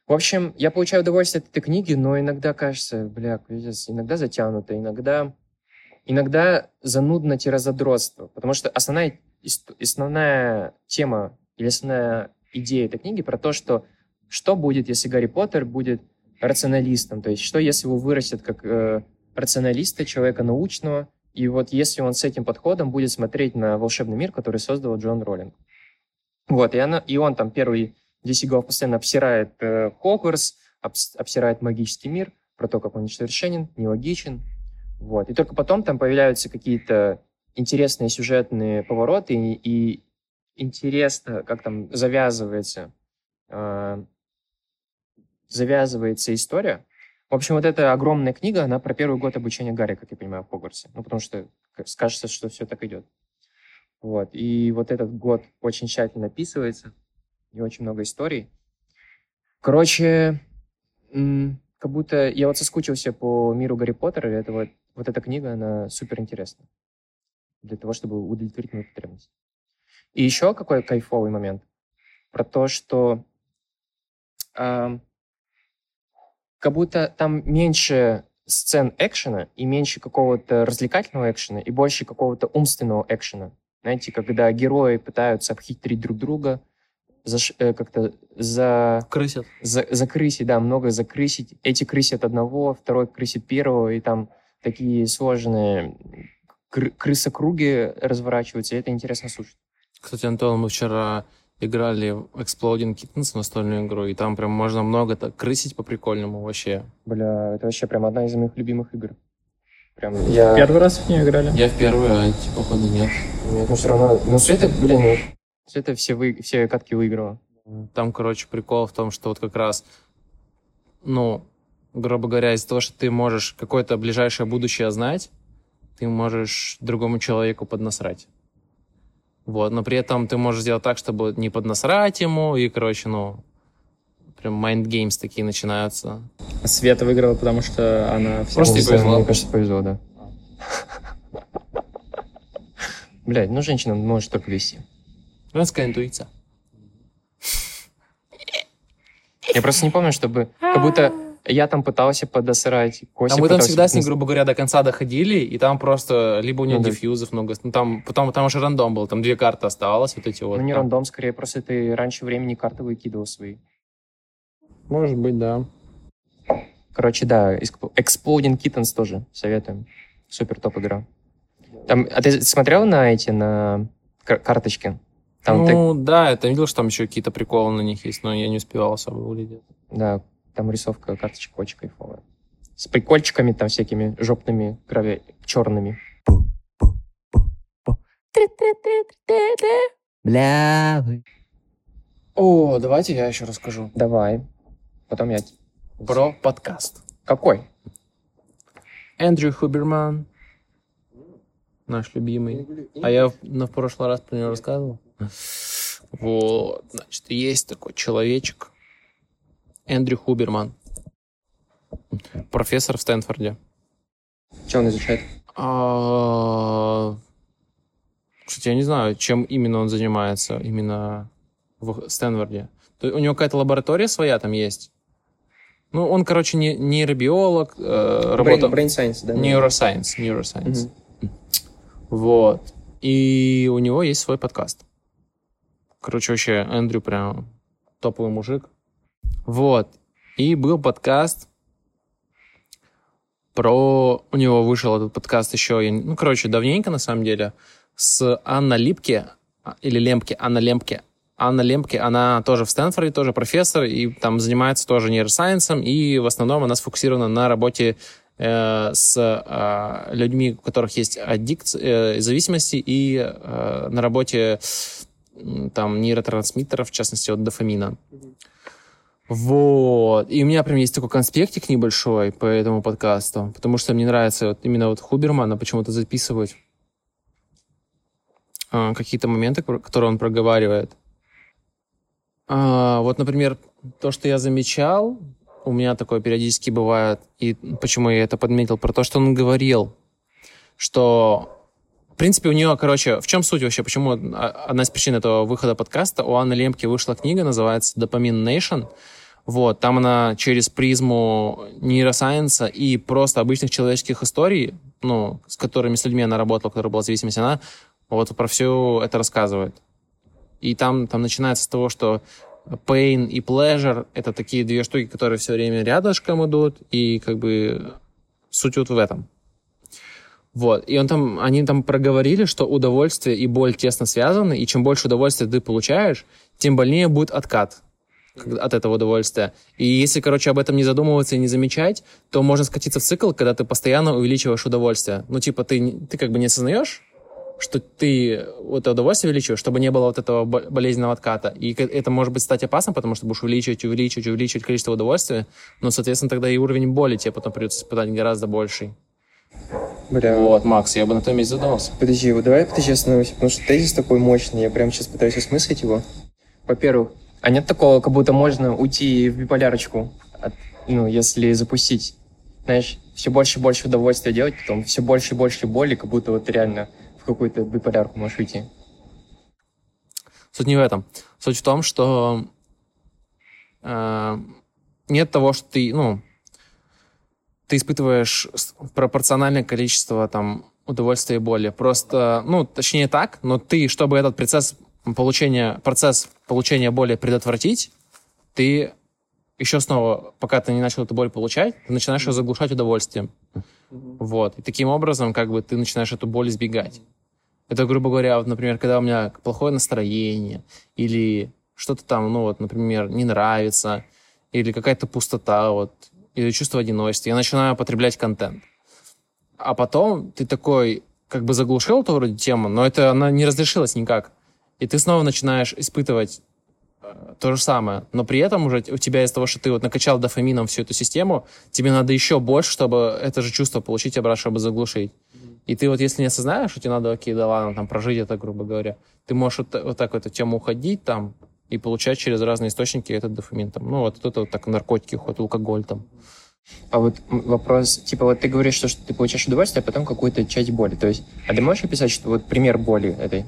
A: В общем, я получаю удовольствие от этой книги, но иногда кажется, бля, иногда затянуто, иногда, иногда занудно-задротство. Потому что основная, основная тема или основная идея этой книги про то, что что будет, если Гарри Поттер будет рационалистом, то есть что, если его вырастет как э, рационалиста, человека научного, и вот если он с этим подходом будет смотреть на волшебный мир, который создал Джон Роллинг. Вот, и, она, и он там первый 10 глав постоянно обсирает э, Хогвартс, обс- обсирает магический мир, про то, как он несовершенен, нелогичен. Вот. И только потом там появляются какие-то интересные сюжетные повороты, и, и интересно, как там завязывается, э, завязывается история. В общем, вот эта огромная книга, она про первый год обучения Гарри, как я понимаю, в Хогвартсе. Ну, потому что как- кажется, что все так идет. Вот. И вот этот год очень тщательно описывается, и очень много историй. Короче, как будто я вот соскучился по миру Гарри Поттера, это вот, вот эта книга, она супер интересна для того, чтобы удовлетворить мою потребность. И еще какой кайфовый момент про то, что ам, как будто там меньше сцен экшена и меньше какого-то развлекательного экшена и больше какого-то умственного экшена. Знаете, когда герои пытаются обхитрить друг друга, заш- э, как-то за,
C: Крысят.
A: за, закрысить, да, много закрысить. Эти крысят одного, второй крысит первого, и там такие сложные кры- крысокруги разворачиваются, и это интересно слушать.
C: Кстати, Антон, мы вчера играли в Exploding Kittens, настольную игру, и там прям можно много так крысить по-прикольному вообще.
A: Бля, это вообще прям одна из моих любимых игр. Прям я...
B: Первый раз в нее играли?
C: Я в первый, а эти, походу, нет.
A: Нет, ну все равно... Ну, Света, блин, ну, Света все, вы... все катки выиграла.
C: Там, короче, прикол в том, что вот как раз, ну, грубо говоря, из-за того, что ты можешь какое-то ближайшее будущее знать, ты можешь другому человеку поднасрать. Вот, но при этом ты можешь сделать так, чтобы не поднасрать ему, и, короче, ну, прям mind games такие начинаются.
B: Света выиграла, потому что она
C: Просто
A: Мне
C: повезло.
A: кажется, повезло, да. [laughs] Блядь, ну женщина может только вести.
C: Женская интуиция.
A: Я просто не помню, чтобы... Как будто я там пытался подосрать, Костя
C: А мы там всегда с ней,
A: поднас-
C: грубо говоря, до конца доходили, и там просто либо у нее
A: Ну да.
C: дефьюзов много, ну там, потом там уже рандом был, там две карты оставалось, вот эти вот.
A: Ну, не
C: там.
A: рандом, скорее, просто ты раньше времени карты выкидывал свои.
B: Может быть, да.
A: Короче, да, Exploding Kittens тоже советуем. Супер топ игра. Там, а ты смотрел на эти, на кар- карточки? Там ты-
C: ну, да, я там видел, что там еще какие-то приколы на них есть, но я не успевал особо углядеть.
A: да, там рисовка карточек очень кайфовая. с прикольчиками там всякими жопными, крови черными.
C: Бля. О, давайте я еще расскажу.
A: Давай. Потом я...
C: Про подкаст.
A: Какой?
C: Эндрю Хуберман. Наш любимый. А я в- на прошлый раз про него рассказывал. Вот, значит, есть такой человечек. Эндрю Хуберман. Профессор в Стэнфорде.
A: Что он изучает?
C: А, Кстати, я не знаю, чем именно он занимается, именно в Стэнфорде. У него какая-то лаборатория своя там есть. Ну, он, короче, не, нейробиолог, э, работал...
A: Brain, brain science, да?
C: Neuroscience, neuroscience.
A: Мгм.
C: Вот. И у него есть свой подкаст. Короче, вообще, Эндрю прям топовый мужик. Вот. И был подкаст про... У него вышел этот подкаст еще, ну, короче, давненько, на самом деле, с Анна Липке, а, или Лемпке, Анна Лемпке. Анна Лемпке, она тоже в Стэнфорде, тоже профессор, и там занимается тоже нейросайенсом, и в основном она сфокусирована на работе э, с э, людьми, у которых есть аддикция, э, зависимости, и э, на работе там нейротрансмиттеров, в частности, от дофамина. Вот. И у меня прям есть такой конспектик небольшой по этому подкасту, потому что мне нравится вот именно вот Хубермана почему-то записывать а, какие-то моменты, которые он проговаривает. А, вот, например, то, что я замечал, у меня такое периодически бывает, и почему я это подметил, про то, что он говорил, что в принципе, у нее, короче, в чем суть вообще? Почему а, одна из причин этого выхода подкаста? У Анны Лемки вышла книга, называется «Допамин Nation». Вот, там она через призму нейросайенса и просто обычных человеческих историй, ну, с которыми, с людьми она работала, у которых была зависимость, она вот про все это рассказывает. И там, там начинается с того, что pain и pleasure — это такие две штуки, которые все время рядышком идут, и как бы суть вот в этом. Вот. И он там, они там проговорили, что удовольствие и боль тесно связаны, и чем больше удовольствия ты получаешь, тем больнее будет откат от этого удовольствия. И если, короче, об этом не задумываться и не замечать, то можно скатиться в цикл, когда ты постоянно увеличиваешь удовольствие. Ну, типа, ты, ты как бы не осознаешь, что ты вот это удовольствие увеличиваешь, чтобы не было вот этого бо- болезненного отката. И это может быть стать опасно, потому что будешь увеличивать, увеличивать, увеличивать количество удовольствия, но, соответственно, тогда и уровень боли тебе потом придется испытать гораздо больший.
A: Бля,
C: Вот, Макс, я бы на том месте задумался.
A: Подожди, вот давай подожди остановимся, потому что тезис такой мощный, я прямо сейчас пытаюсь осмыслить его. Во-первых, а нет такого, как будто можно уйти в биполярочку, от- ну, если запустить, знаешь, все больше и больше удовольствия делать, потом все больше и больше боли, как будто вот реально в какую-то биполярку можешь уйти.
C: Суть не в этом. Суть в том, что э, нет того, что ты, ну, ты испытываешь пропорциональное количество там удовольствия и боли. Просто, ну, точнее так, но ты, чтобы этот процесс получения, процесс получения боли предотвратить, ты еще снова, пока ты не начал эту боль получать, ты начинаешь ее заглушать удовольствием. Вот. И таким образом, как бы, ты начинаешь эту боль избегать. Это, грубо говоря, вот, например, когда у меня плохое настроение, или что-то там, ну вот, например, не нравится, или какая-то пустота, вот, или чувство одиночества, я начинаю потреблять контент. А потом ты такой, как бы заглушил эту вроде тему, но это она не разрешилась никак. И ты снова начинаешь испытывать э, то же самое. Но при этом уже у тебя из-за того, что ты вот накачал дофамином всю эту систему, тебе надо еще больше, чтобы это же чувство получить обратно, чтобы заглушить. И ты вот если не осознаешь, что тебе надо, окей, да ладно, там прожить это, грубо говоря, ты можешь вот, вот так в эту тему уходить там и получать через разные источники этот дофамин. Там. Ну вот это вот так наркотики, хоть алкоголь там.
A: А вот вопрос, типа, вот ты говоришь, что, что ты получаешь удовольствие, а потом какую-то часть боли. То есть, а ты можешь описать, что вот пример боли этой?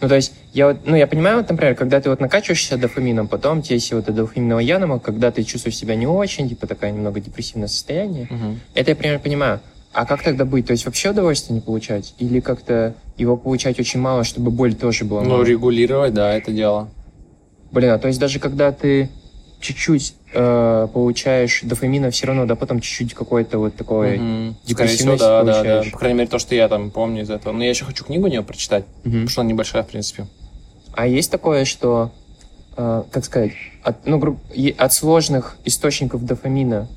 A: Ну, то есть, я вот, ну, я понимаю, вот, например, когда ты вот накачиваешься дофамином, потом тебе есть вот это дофаминовая янома, когда ты чувствуешь себя не очень, типа, такое немного депрессивное состояние. Это я примерно понимаю. А как тогда быть? То есть вообще удовольствие не получать? Или как-то его получать очень мало, чтобы боль тоже была
C: Ну,
A: мало?
C: регулировать, да, это дело.
A: Блин, а то есть даже когда ты чуть-чуть э, получаешь дофамина, все равно, да, потом чуть-чуть какой-то вот такой...
C: Всего,
A: депрессивность
C: да, да, да.
A: получаешь.
C: По крайней мере, то, что я там помню из этого. Но я еще хочу книгу у нее прочитать,
A: Мгм.
C: потому что она небольшая, в принципе.
A: А есть такое, что, э, как сказать, от, ну, от сложных источников дофамина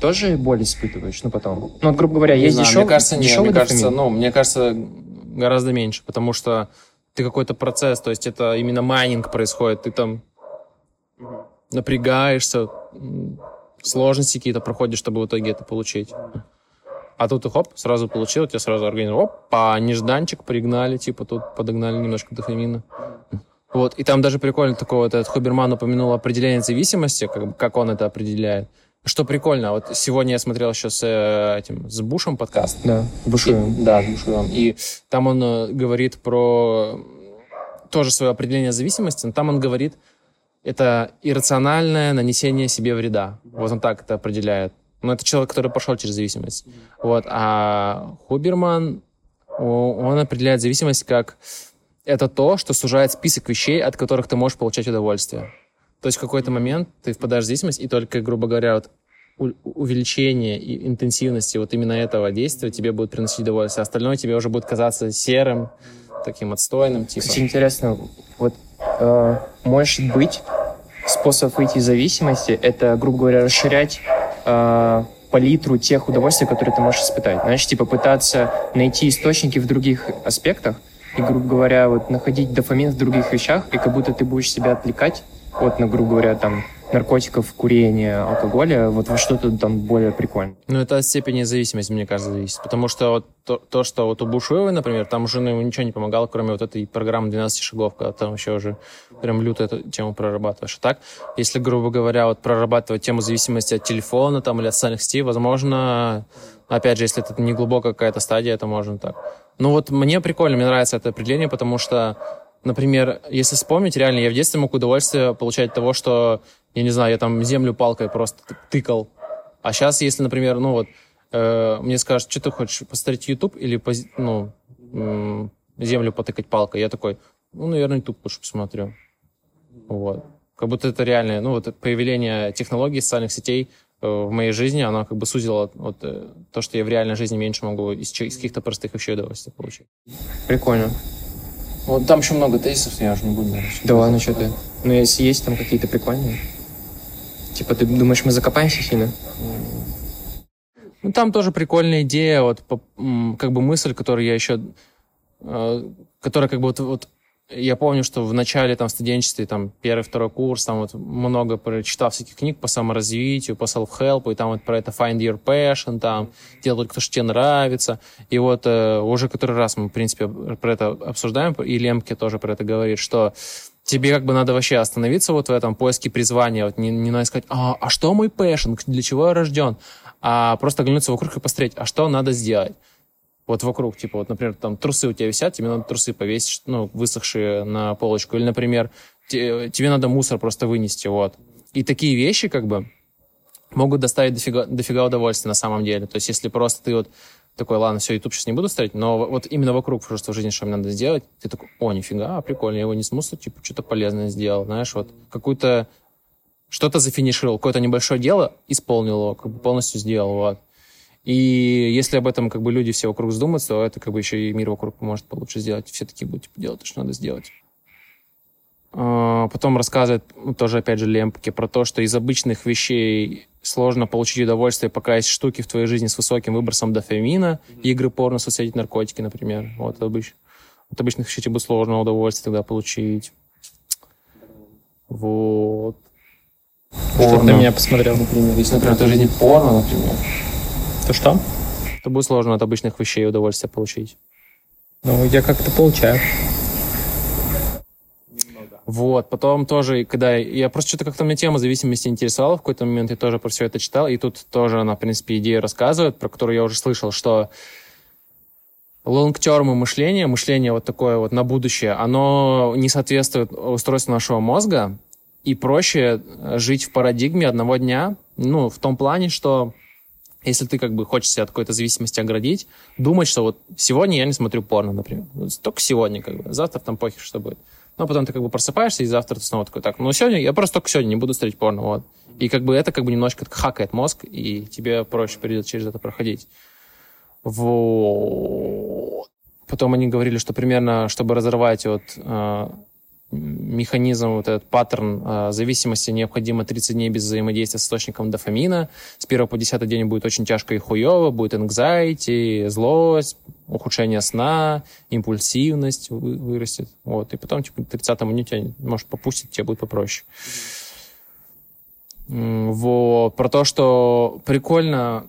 A: тоже боль испытываешь, ну, потом? Ну, вот, грубо говоря,
C: Не
A: есть дешевый,
C: мне кажется, нет, мне кажется,
A: дофамин.
C: ну, мне кажется, гораздо меньше, потому что ты какой-то процесс, то есть это именно майнинг происходит, ты там напрягаешься, сложности какие-то проходишь, чтобы в итоге это получить. А тут и хоп, сразу получил, у тебя сразу организм, опа, нежданчик пригнали, типа тут подогнали немножко дофамина. Вот, и там даже прикольно такое, вот этот Хуберман упомянул определение зависимости, как, как он это определяет. Что прикольно, вот сегодня я смотрел еще с э, этим, с Бушем подкаст,
A: Да, бушуем.
C: и- да, с. И там он э, говорит про тоже свое определение зависимости, но там он говорит, это иррациональное нанесение себе вреда. Вот он так это определяет. Но это человек, который прошел через зависимость. Вот. А Хуберман, он определяет зависимость как это то, что сужает список вещей, от которых ты можешь получать удовольствие. То есть в какой-то момент ты впадаешь в зависимость, и только, грубо говоря, вот увеличение и интенсивности вот именно этого действия тебе будет приносить удовольствие. Остальное тебе уже будет казаться серым, таким отстойным, типа.
A: Кстати, интересно, вот э, может быть способ выйти из зависимости это, грубо говоря, расширять э, палитру тех удовольствий, которые ты можешь испытать. Знаешь, типа пытаться найти источники в других аспектах и, грубо говоря, вот находить дофамин в других вещах, и как будто ты будешь себя отвлекать от, ну, грубо говоря, там, наркотиков, курения, алкоголя, вот во что-то там более прикольное.
C: Ну, это от степени зависимости, мне кажется, зависит. Потому что вот то, то, что вот у Бушуевой, например, там уже ну, ничего не помогало, кроме вот этой программы 12 шагов, когда там вообще уже прям люто эту тему прорабатываешь. А так, если, грубо говоря, вот прорабатывать тему зависимости от телефона там или от социальных сетей, возможно, опять же, если это не глубокая какая-то стадия, это можно так. Ну вот мне прикольно, мне нравится это определение, потому что, например, если вспомнить, реально, я в детстве мог удовольствие получать от того, что, я не знаю, я там землю палкой просто ты- тыкал. А сейчас, если, например, ну вот, э, мне скажут, что ты хочешь, посмотреть YouTube или, пози- ну, м, землю потыкать палкой, я такой, ну, наверное, YouTube лучше посмотрю. Вот. Как будто это реальное, ну, вот появление технологий, социальных сетей э, в моей жизни, оно как бы сузило вот, э, то, что я в реальной жизни меньше могу из, из каких-то простых вещей удовольствие получить.
A: Прикольно.
C: Вот там еще много тезисов, я уже не буду, наверное,
A: Да ладно, что ты. Ну, если есть там какие-то прикольные. Типа, ты думаешь, мы закопаемся сильно?
C: Ну, там тоже прикольная идея, вот, как бы мысль, которую я еще, э, которая как бы вот, вот я помню, что в начале там в студенчестве, там первый, второй курс, там вот много прочитал всяких книг по саморазвитию, по self-help, и там вот про это find your passion, там делай только то, что тебе нравится. И вот э, уже который раз мы, в принципе, про это обсуждаем, и Лемке тоже про это говорит, что тебе как бы надо вообще остановиться вот в этом поиске призвания, вот не, не надо искать, а, а что мой passion, для чего я рожден, а просто оглянуться вокруг и посмотреть, а что надо сделать. Вот вокруг, типа, вот, например, там трусы у тебя висят, тебе надо трусы повесить, ну, высохшие на полочку. Или, например, те- тебе надо мусор просто вынести, вот. И такие вещи, как бы, могут доставить дофига, дофига удовольствия на самом деле. То есть, если просто ты вот такой, ладно, все, YouTube сейчас не буду ставить, но вот именно вокруг просто в жизни, что мне надо сделать, ты такой, о, нифига, прикольно, я его не смысл, типа, что-то полезное сделал, знаешь, вот, какую-то, что-то зафинишировал, какое-то небольшое дело, исполнил его, как бы полностью сделал, вот. И если об этом как бы люди все вокруг вздумаются, то это как бы еще и мир вокруг поможет получше сделать. Все такие будут типа, делать то, что надо сделать. А, Потом рассказывает, тоже опять же Лемпке, про то, что из обычных вещей сложно получить удовольствие, пока есть штуки в твоей жизни с высоким выбросом дофамина, игры порно, соцсети, наркотики, например. Вот, обыч... От обычных вещей тебе будет сложно удовольствие тогда получить. Вот.
B: Что ты на меня посмотрел?
C: Например, если, например, в твоей жизни порно, например,
B: То что?
C: то будет сложно от обычных вещей удовольствие получить.
B: Ну, я как-то получаю.
C: Вот, потом тоже, когда я просто что-то как-то меня тема зависимости интересовала в какой-то момент, я тоже про все это читал, и тут тоже она, в принципе, идею рассказывает, про которую я уже слышал, что лонгтерм мышление, мышление вот такое вот на будущее, оно не соответствует устройству нашего мозга, и проще жить в парадигме одного дня, ну, в том плане, что если ты как бы хочешь себя от какой-то зависимости оградить, думать, что вот сегодня я не смотрю порно, например. Только сегодня, как бы. Завтра там похер, что будет. Но потом ты как бы просыпаешься, и завтра ты снова такой, так, ну сегодня, я просто только сегодня не буду смотреть порно, вот. И как бы это как бы немножко хакает мозг, и тебе проще придется через это проходить. Вот. Потом они говорили, что примерно, чтобы разорвать вот э, механизм, вот этот паттерн э, зависимости необходимо 30 дней без взаимодействия с источником дофамина. С 1 по 10 день будет очень тяжко и хуево, будет anxiety, злость, ухудшение сна, импульсивность вырастет. Вот. И потом, типа, к 30 дню тебя, может, попустить, тебе будет попроще. Вот. Про то, что прикольно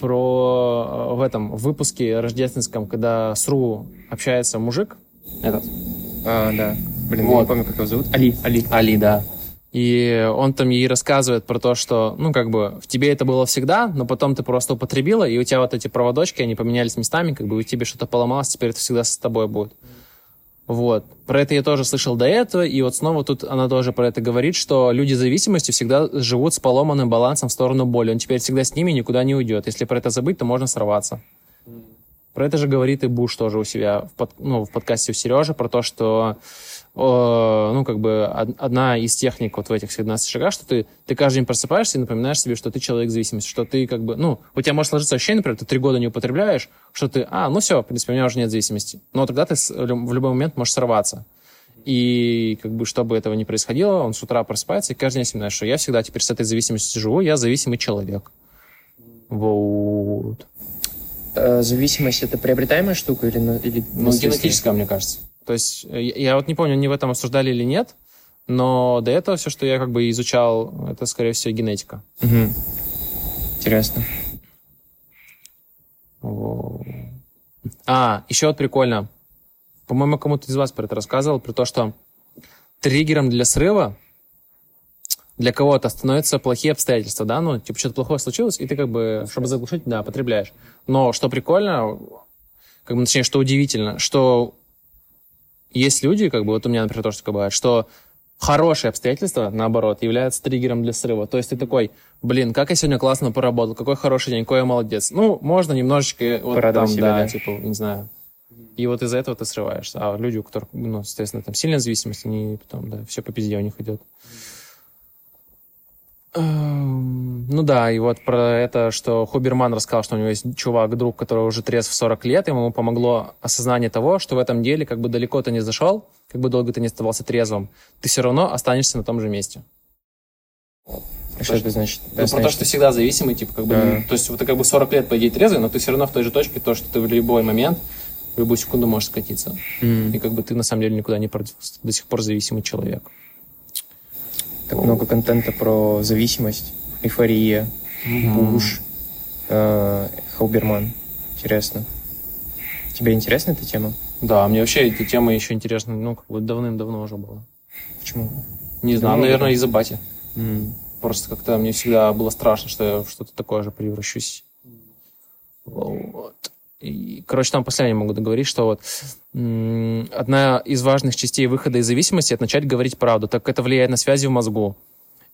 C: про э, в этом выпуске рождественском, когда с Ру общается мужик, этот,
A: а, да. Блин, вот. я не помню, как его зовут. Али.
C: Али. Али, да. И он там ей рассказывает про то, что, ну, как бы, в тебе это было всегда, но потом ты просто употребила, и у тебя вот эти проводочки, они поменялись местами, как бы у тебя что-то поломалось, теперь это всегда с тобой будет. Вот. Про это я тоже слышал до этого, и вот снова тут она тоже про это говорит, что люди зависимости всегда живут с поломанным балансом в сторону боли. Он теперь всегда с ними никуда не уйдет. Если про это забыть, то можно сорваться. Про это же говорит и Буш тоже у себя в, под, ну, в подкасте у Сережи, про то, что э, ну, как бы одна из техник вот в этих 17 шагах, что ты, ты каждый день просыпаешься и напоминаешь себе, что ты человек зависимости, что ты как бы, ну, у тебя может сложиться ощущение, например, ты три года не употребляешь, что ты, а, ну все, в принципе, у меня уже нет зависимости. Но тогда ты в любой момент можешь сорваться. И как бы, чтобы этого не происходило, он с утра просыпается и каждый день вспоминает, что я всегда теперь с этой зависимостью живу, я зависимый человек. Вот.
A: Э, зависимость это приобретаемая штука или, или
C: ну, генетическая, мне кажется. То есть э, я, я вот не помню, они в этом обсуждали или нет, но до этого все, что я как бы изучал, это, скорее всего, генетика.
A: Угу. Интересно.
C: А, еще вот прикольно. По-моему, кому-то из вас про это рассказывал, про то, что триггером для срыва для кого-то становятся плохие обстоятельства, да, ну, типа, что-то плохое случилось, и ты как бы, чтобы заглушить, да, потребляешь. Но что прикольно, как бы, точнее, что удивительно, что есть люди, как бы, вот у меня, например, тоже такое бывает, что хорошие обстоятельства, наоборот, являются триггером для срыва. То есть ты такой, блин, как я сегодня классно поработал, какой хороший день, какой я молодец. Ну, можно немножечко вот там, себя, да, да, типа, не знаю. И вот из-за этого ты срываешься. А люди, у которых, ну, соответственно, там сильная зависимость, они потом, да, все по пизде у них идет. Эм, ну да, и вот про это, что Хуберман рассказал, что у него есть чувак, друг, который уже трезв в 40 лет, ему помогло осознание того, что в этом деле, как бы далеко ты не зашел, как бы долго ты не оставался трезвым, ты все равно останешься на том же месте.
A: А что это значит?
C: Ну, про то, что ты всегда зависимый, типа, как бы, да. то есть вот ты как бы 40 лет, по идее, трезвый, но ты все равно в той же точке, то, что ты в любой момент, в любую секунду можешь скатиться. Mm. И как бы ты на самом деле никуда не продвинулся, до сих пор зависимый человек.
A: Так много контента про зависимость, эйфория. Буш, э, Хауберман. Интересно. Тебе интересна эта тема?
C: Да, мне вообще эта тема еще интересна, ну, как бы давным-давно уже была.
A: Почему?
C: Не знаю, Давно наверное, из-за бати. Mm. Просто как-то мне всегда было страшно, что я в что-то такое же превращусь. Вот. И, короче, там последнее могу договорить, что вот одна из важных частей выхода из зависимости – это начать говорить правду, так как это влияет на связи в мозгу.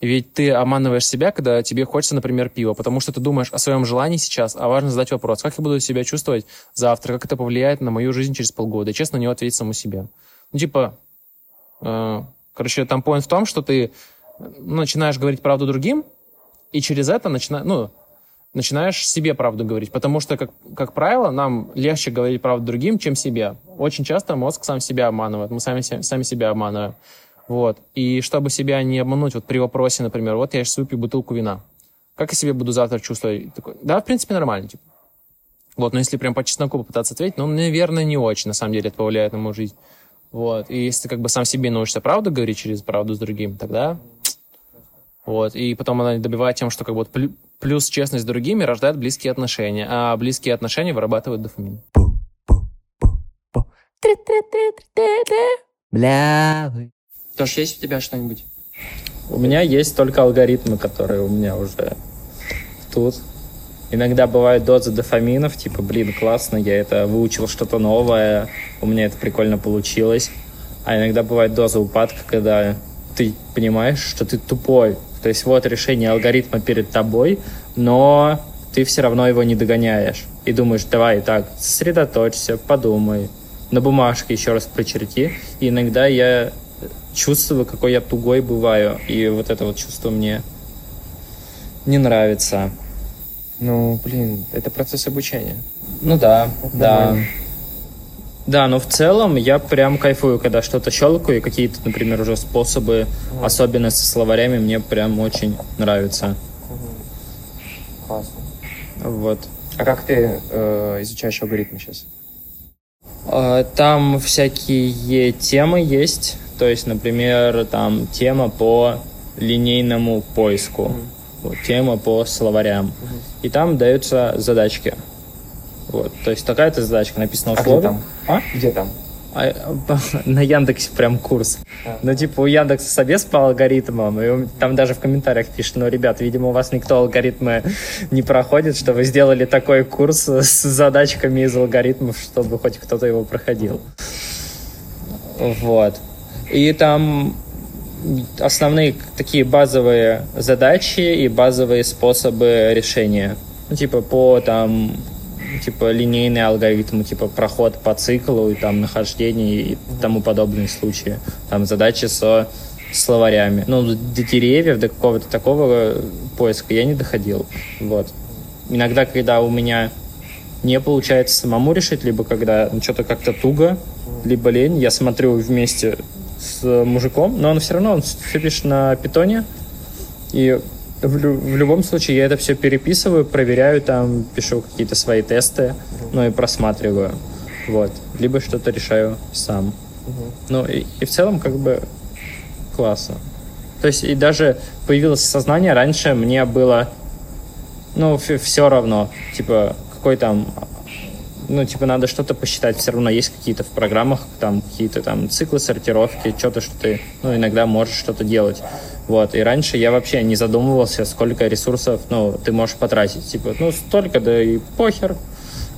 C: Ведь ты обманываешь себя, когда тебе хочется, например, пива, потому что ты думаешь о своем желании сейчас, а важно задать вопрос, как я буду себя чувствовать завтра, как это повлияет на мою жизнь через полгода, и честно на него ответить саму себе. Ну, типа, э, короче, там поинт в том, что ты начинаешь говорить правду другим, и через это начинаешь, ну, начинаешь себе правду говорить. Потому что, как, как правило, нам легче говорить правду другим, чем себе. Очень часто мозг сам себя обманывает, мы сами, сами себя обманываем. Вот. И чтобы себя не обмануть, вот при вопросе, например, вот я сейчас выпью бутылку вина. Как я себя буду завтра чувствовать? Такой, да, в принципе, нормально, типа. Вот, но если прям по чесноку попытаться ответить, ну, наверное, не очень, на самом деле, это повлияет на мою жизнь. Вот. И если ты как бы сам себе научишься правду говорить через правду с другим, тогда вот. И потом она добивает тем, что как бы вот плюс честность с другими рождает близкие отношения, а близкие отношения вырабатывают дофамин.
A: Бля. Тош, есть у тебя что-нибудь?
B: У меня есть только алгоритмы, которые у меня уже тут. Иногда бывают дозы дофаминов, типа, блин, классно, я это выучил что-то новое, у меня это прикольно получилось. А иногда бывает доза упадка, когда ты понимаешь, что ты тупой, то есть вот решение алгоритма перед тобой, но ты все равно его не догоняешь. И думаешь, давай так, сосредоточься, подумай, на бумажке еще раз прочерти. И иногда я чувствую, какой я тугой бываю. И вот это вот чувство мне не нравится.
A: Ну, блин, это процесс обучения.
B: Ну да, Нормально. да. Да, но в целом я прям кайфую, когда что-то щелкаю, и какие-то, например, уже способы, особенно со словарями, мне прям очень нравятся.
A: Классно.
B: Вот.
A: А как ты э, изучаешь алгоритмы сейчас?
B: А, Там всякие темы есть, то есть, например, там тема по линейному поиску, вот, тема по словарям, и там даются задачки. Вот, то есть такая-то задачка написана
A: А где
B: условно.
A: там?
B: А?
A: Где там?
B: А, [laughs] на Яндексе прям курс.
A: А.
B: Ну, типа, у Яндекса собес по алгоритмам, и там даже в комментариях пишет, ну, ребят, видимо, у вас никто алгоритмы [laughs] не проходит, что вы сделали такой курс [laughs] с задачками из алгоритмов, чтобы хоть кто-то его проходил. Вот. И там основные такие базовые задачи и базовые способы решения. Ну, типа, по там типа линейные алгоритмы, типа проход по циклу и там нахождение и тому подобные случаи. Там задачи со словарями. Ну, до деревьев, до какого-то такого поиска я не доходил. Вот. Иногда, когда у меня не получается самому решить, либо когда ну, что-то как-то туго, либо лень, я смотрю вместе с мужиком, но он все равно, он все пишет на питоне, и в, лю- в любом случае я это все переписываю, проверяю там, пишу какие-то свои тесты, ну и просматриваю. Вот. Либо что-то решаю сам. Ну и, и в целом как бы классно. То есть и даже появилось сознание, раньше мне было, ну, все равно, типа, какой там, ну, типа, надо что-то посчитать, все равно есть какие-то в программах, там, какие-то там циклы сортировки, что-то, что ты, ну, иногда можешь что-то делать. Вот, и раньше я вообще не задумывался, сколько ресурсов, ну, ты можешь потратить. Типа, ну, столько, да и похер.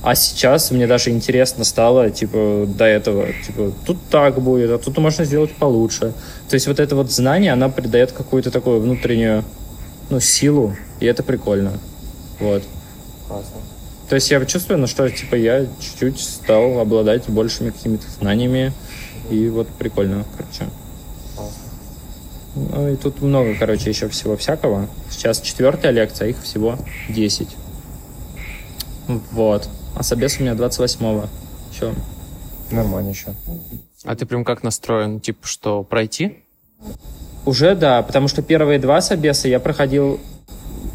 B: А сейчас мне даже интересно стало, типа, до этого, типа, тут так будет, а тут можно сделать получше. То есть вот это вот знание, она придает какую-то такую внутреннюю, ну, силу, и это прикольно. Вот.
A: Классно.
B: То есть я чувствую, ну, что, типа, я чуть-чуть стал обладать большими какими-то знаниями, и вот прикольно, короче. Ну, и тут много, короче, еще всего всякого. Сейчас четвертая лекция, их всего 10. Вот. А собес у меня 28-го. Че?
A: Нормально еще.
C: А ты прям как настроен? Типа, что, пройти?
B: Уже да, потому что первые два собеса я проходил,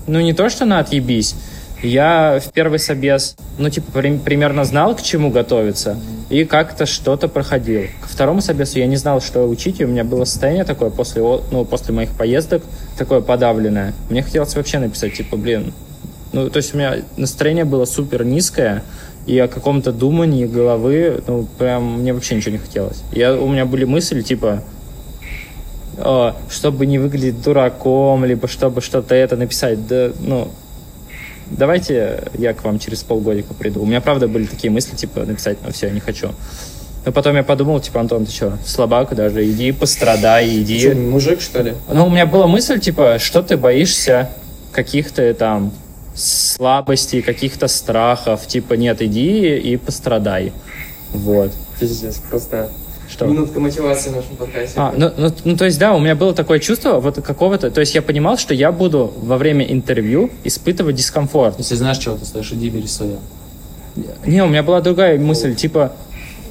B: ну не то что на отъебись, я в первый собес, ну типа при- примерно знал, к чему готовиться, и как-то что-то проходил. Ко второму собесу я не знал, что учить, и у меня было состояние такое после, ну, после моих поездок, такое подавленное. Мне хотелось вообще написать, типа, блин, ну то есть у меня настроение было супер низкое, и о каком-то думании головы, ну прям мне вообще ничего не хотелось. Я, у меня были мысли, типа, чтобы не выглядеть дураком, либо чтобы что-то это написать. Да, ну, давайте я к вам через полгодика приду. У меня, правда, были такие мысли, типа, написать, ну, все, не хочу. Но потом я подумал, типа, Антон, ты что, слабак даже, иди пострадай, иди.
A: Что, мужик, что ли?
B: Ну, у меня была мысль, типа, что ты боишься каких-то там слабостей, каких-то страхов, типа, нет, иди и пострадай. Вот.
A: Пиздец, просто
B: Что?
A: минутка мотивации в нашем подкасте.
B: А, ну, ну, ну, то есть, да, у меня было такое чувство вот какого-то... То есть я понимал, что я буду во время интервью испытывать дискомфорт.
D: Если знаешь, чего ты стоишь, иди бери свое.
B: Не, у меня была другая мысль, типа...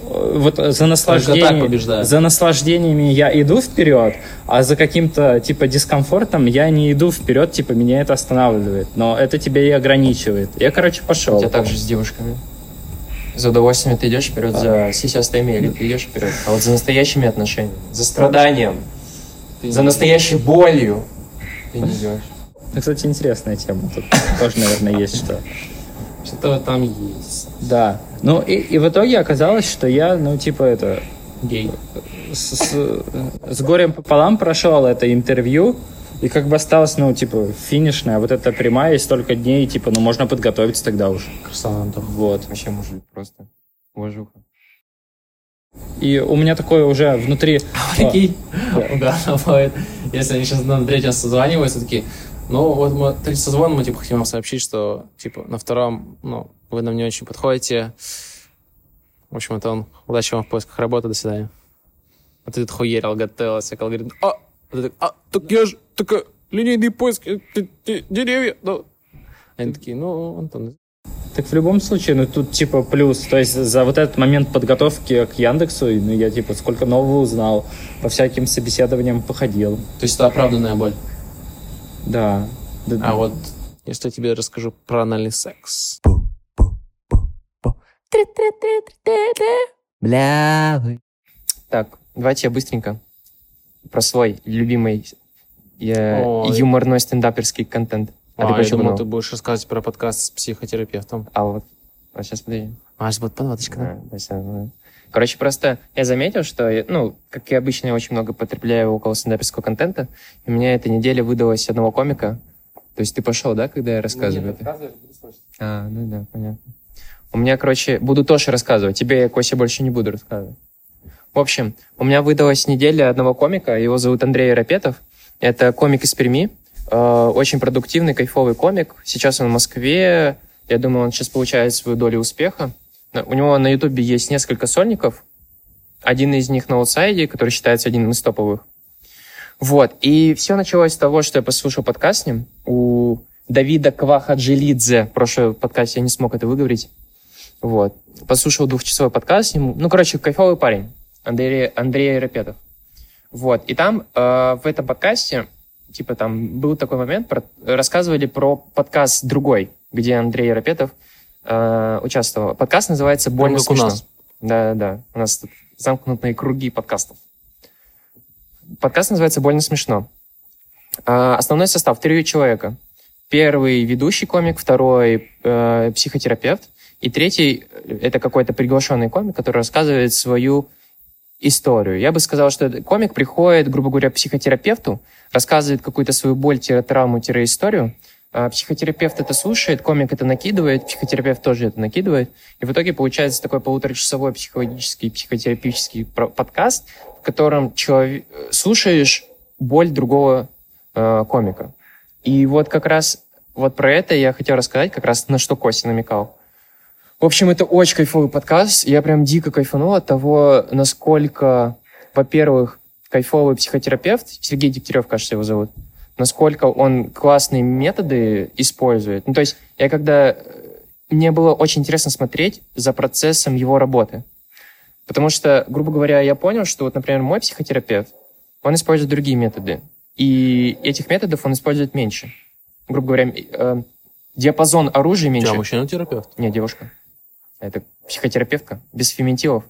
B: э, Вот за наслаждением, за наслаждениями я иду вперед, а за каким-то типа дискомфортом я не иду вперед, типа меня это останавливает, но это тебя и ограничивает. Я, короче,
A: У
B: пошел.
A: тебя так же с девушками. За удовольствием ты идешь вперед, за сисястыми или ты идешь вперед. А вот за настоящими отношениями, за страданием, за настоящей болью ты не идешь.
B: Ну, кстати, интересная тема. Тут тоже, наверное, есть что.
D: Что-то там есть.
B: Да. Ну, и, и в итоге оказалось, что я, ну, типа, это,
D: Гей.
B: с, с- с горем пополам прошел это интервью, и как бы осталось, ну, типа, финишная, вот эта прямая, и столько дней, типа, ну, можно подготовиться тогда уже.
D: Красаванта.
B: Вот.
A: Вообще мужик просто. Уважуха.
B: И у меня такое уже внутри... [laughs]
D: Прикинь, угарно [laughs] бывает. Если они сейчас на третьем созваниваются, такие, ну, вот мы третий созвон, мы, типа, хотим вам сообщить, что, типа, на втором, ну, вы нам не очень подходите. В общем, это он. Удачи вам в поисках работы, до свидания. А ты тут хуерил, готовился, а ты так, а, так я же, такая, линейный поиск, э, э, э, деревья, ну. Они такие, ну, Антон,
B: Так в любом случае, ну тут типа плюс. То есть за вот этот момент подготовки к Яндексу, ну я типа сколько нового узнал, по всяким собеседованиям походил.
D: То есть это оправданная боль.
B: Да. да
D: А вот если я тебе расскажу про анальный секс.
C: Бля, вы.
A: Так, давайте я быстренько про свой любимый э,
D: Ой.
A: юморной стендаперский контент.
D: А,
A: ты
D: я думал, ты будешь рассказывать про подкаст с психотерапевтом.
A: А вот, вот сейчас подожди.
D: А, сейчас будет подводочка, да?
A: Есть, э, Короче, просто я заметил, что, я- ну, как и обычно, я очень много потребляю около стендаперского контента, и у меня эта неделя выдалась одного комика. То есть ты пошел, да, когда я рассказываю? это? А, ну да, понятно. У меня, короче, буду тоже рассказывать. Тебе я, Кося, больше не буду рассказывать. В общем, у меня выдалась неделя одного комика. Его зовут Андрей Рапетов. Это комик из Перми. Э, Очень продуктивный, кайфовый комик. Сейчас он в Москве. Я думаю, он сейчас получает свою долю успеха. У него на Ютубе есть несколько сольников. Один из них на аутсайде, который считается одним из топовых. Вот. И все началось с того, что я послушал подкаст с ним. У Давида Квахаджилидзе. В прошлом подкасте я не смог это выговорить. Вот. Послушал двухчасовой подкаст с ним. Ну, короче, кайфовый парень. Андрей, Андрей Рапетов. Вот. И там э, в этом подкасте, типа там был такой момент, про- рассказывали про подкаст другой, где Андрей Рапетов э, участвовал. Подкаст называется «Больно
D: у
A: смешно».
D: нас.
A: Да-да-да. У нас тут замкнутые круги подкастов. Подкаст называется «Больно смешно». А, основной состав – три человека. Первый – ведущий комик, второй э, – психотерапевт, и третий – это какой-то приглашенный комик, который рассказывает свою историю. Я бы сказал, что комик приходит, грубо говоря, к психотерапевту, рассказывает какую-то свою боль, травму, историю. А психотерапевт это слушает, комик это накидывает, психотерапевт тоже это накидывает. И в итоге получается такой полуторачасовой психологический, психотерапевтический подкаст, в котором человек, слушаешь боль другого э, комика. И вот как раз вот про это я хотел рассказать, как раз на что Костя намекал. В общем, это очень кайфовый подкаст. Я прям дико кайфанул от того, насколько, во-первых, кайфовый психотерапевт, Сергей Дегтярев, кажется, его зовут, насколько он классные методы использует. Ну, то есть я когда... э, Мне было очень интересно смотреть за процессом его работы. Потому что, грубо говоря, я понял, что вот, например, мой психотерапевт, он использует другие методы. И этих методов он использует меньше. Грубо говоря, э, диапазон оружия
D: У
A: меньше.
D: тебя мужчина-терапевт?
A: Не, девушка. Это психотерапевтка, без феминитивов.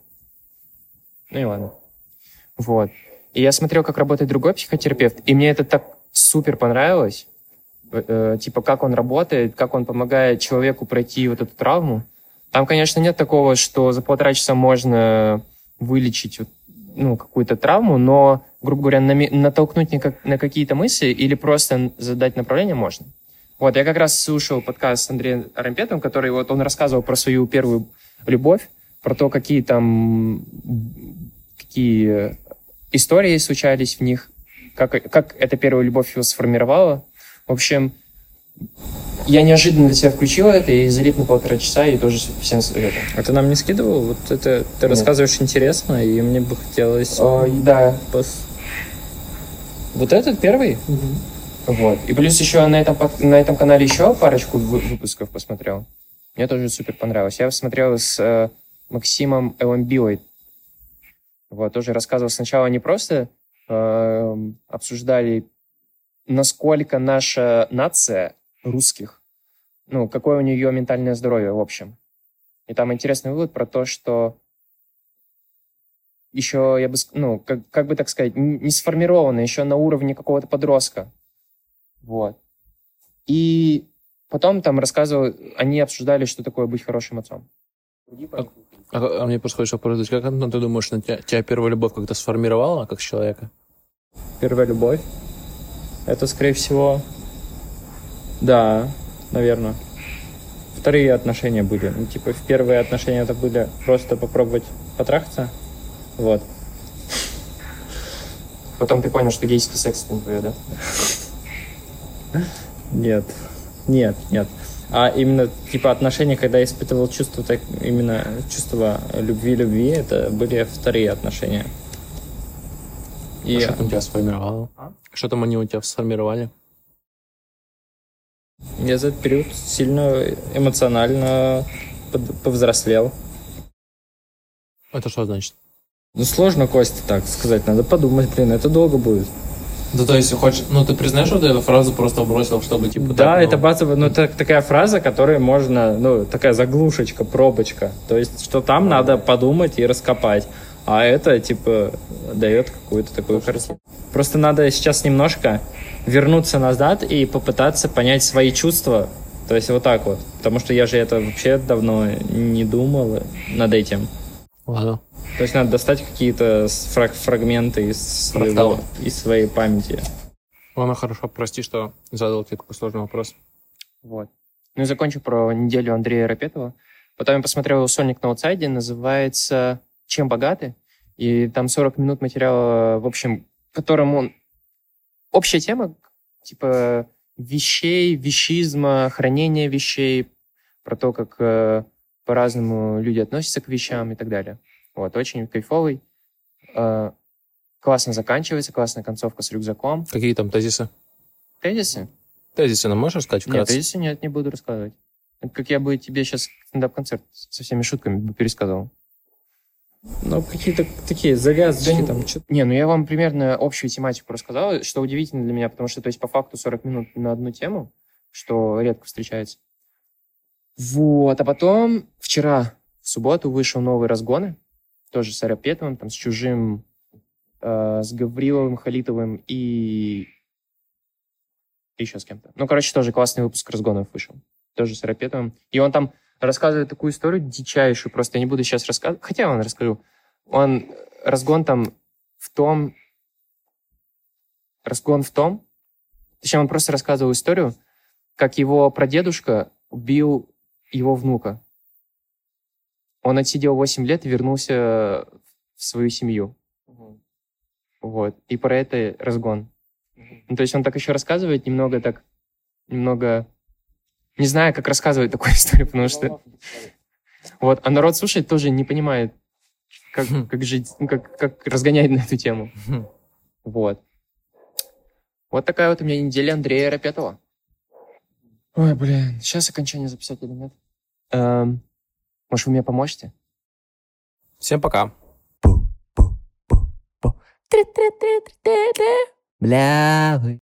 A: Ну и ладно. Вот. И я смотрел, как работает другой психотерапевт, и мне это так супер понравилось. Э, типа, как он работает, как он помогает человеку пройти вот эту травму. Там, конечно, нет такого, что за полтора часа можно вылечить ну, какую-то травму, но, грубо говоря, натолкнуть на, как- на какие-то мысли или просто задать направление можно. Вот, я как раз слушал подкаст с Андреем Арампетом, который вот он рассказывал про свою первую любовь, про то, какие там какие истории случались в них, как, как эта первая любовь его сформировала. В общем, я неожиданно для себя включил это и залип на полтора часа, и тоже всем советую.
B: А ты нам не скидывал? Вот это ты
A: Нет.
B: рассказываешь интересно, и мне бы хотелось...
A: О, да,
B: пос- Вот этот первый?
A: Вот. И плюс еще на этом, на этом канале еще парочку вы- выпусков посмотрел. Мне тоже супер понравилось. Я смотрел с э, Максимом Эламбилой. Вот, тоже рассказывал сначала не просто э, обсуждали, насколько наша нация русских, ну, какое у нее ментальное здоровье в общем. И там интересный вывод про то, что еще, я бы, ну, как, как бы так сказать, не сформировано еще на уровне какого-то подростка. Вот. И потом там рассказывал, они обсуждали, что такое быть хорошим отцом.
D: А, а мне просто хочется вопрос, как, Антон, ты думаешь, на тебя, тебя первая любовь как-то сформировала как человека?
B: Первая любовь. Это, скорее всего... Да, наверное. Вторые отношения были. Ну, типа, в первые отношения это были просто попробовать потрахаться. Вот.
A: Потом ты понял, что гейский секс не твое, да?
B: Нет. Нет, нет. А именно, типа, отношения, когда я испытывал чувство, так, именно чувство любви-любви, это были вторые отношения. И
D: А что там тебя сформировало?
A: А?
D: Что там они у тебя сформировали?
B: Я за этот период сильно эмоционально повзрослел.
C: Это что значит?
B: Ну, сложно, Костя, так сказать. Надо подумать, блин, это долго будет.
D: Да, то есть, хочешь, ну, ты признаешь, что ты эту фразу просто бросил, чтобы, типа,
B: Да,
D: так, ну,
B: это базовая, ну, это такая фраза, которой можно, ну, такая заглушечка, пробочка. То есть, что там надо подумать и раскопать. А это, типа, дает какую-то такую картину. Просто надо сейчас немножко вернуться назад и попытаться понять свои чувства. То есть, вот так вот. Потому что я же это вообще давно не думал над этим.
C: Ладно.
B: То есть, надо достать какие-то фраг- фрагменты из, своего, из своей памяти.
C: Ладно, хорошо, прости, что задал тебе такой сложный вопрос.
A: Вот. Ну и закончу про неделю Андрея Рапетова. Потом я посмотрел сольник на аутсайде, называется «Чем богаты?». И там 40 минут материала, в общем, которым он... Общая тема, типа вещей, вещизма, хранения вещей, про то, как э, по-разному люди относятся к вещам и так далее. Вот, очень кайфовый. Э, классно заканчивается, классная концовка с рюкзаком.
C: Какие там тезисы?
A: Тезисы?
C: Тезисы нам можешь рассказать
A: Нет,
C: вкратце?
A: тезисы нет, не буду рассказывать. Это как я бы тебе сейчас стендап-концерт со всеми шутками бы пересказал.
B: Ну, какие-то такие завязочки
A: Да,
B: там,
A: Не, ну я вам примерно общую тематику рассказал, что удивительно для меня, потому что, то есть, по факту 40 минут на одну тему, что редко встречается. Вот, а потом вчера, в субботу, вышел новый разгоны, тоже с Арапетовым, там, с Чужим, э, с Гавриловым, Халитовым и... и еще с кем-то. Ну, короче, тоже классный выпуск разгонов вышел, тоже с Арапетовым. И он там рассказывает такую историю дичайшую, просто я не буду сейчас рассказывать, хотя он расскажу. Он, разгон там в том, разгон в том, точнее, он просто рассказывал историю, как его прадедушка убил его внука. Он отсидел 8 лет и вернулся в свою семью. Вот. И про это разгон. Ну, то есть он так еще рассказывает немного так, немного... Не знаю, как рассказывать такую [laughs] историю, потому что... Вот, а народ слушает тоже не понимает, как,
C: Хм.
A: как жить, ну, как, как разгонять на эту тему.
C: Хм.
A: Вот. Вот такая вот у меня неделя Андрея Рапетова. Ой, блин, сейчас окончание записать или нет? Эм, может, вы мне поможете?
C: Всем пока.
E: Бля, вы.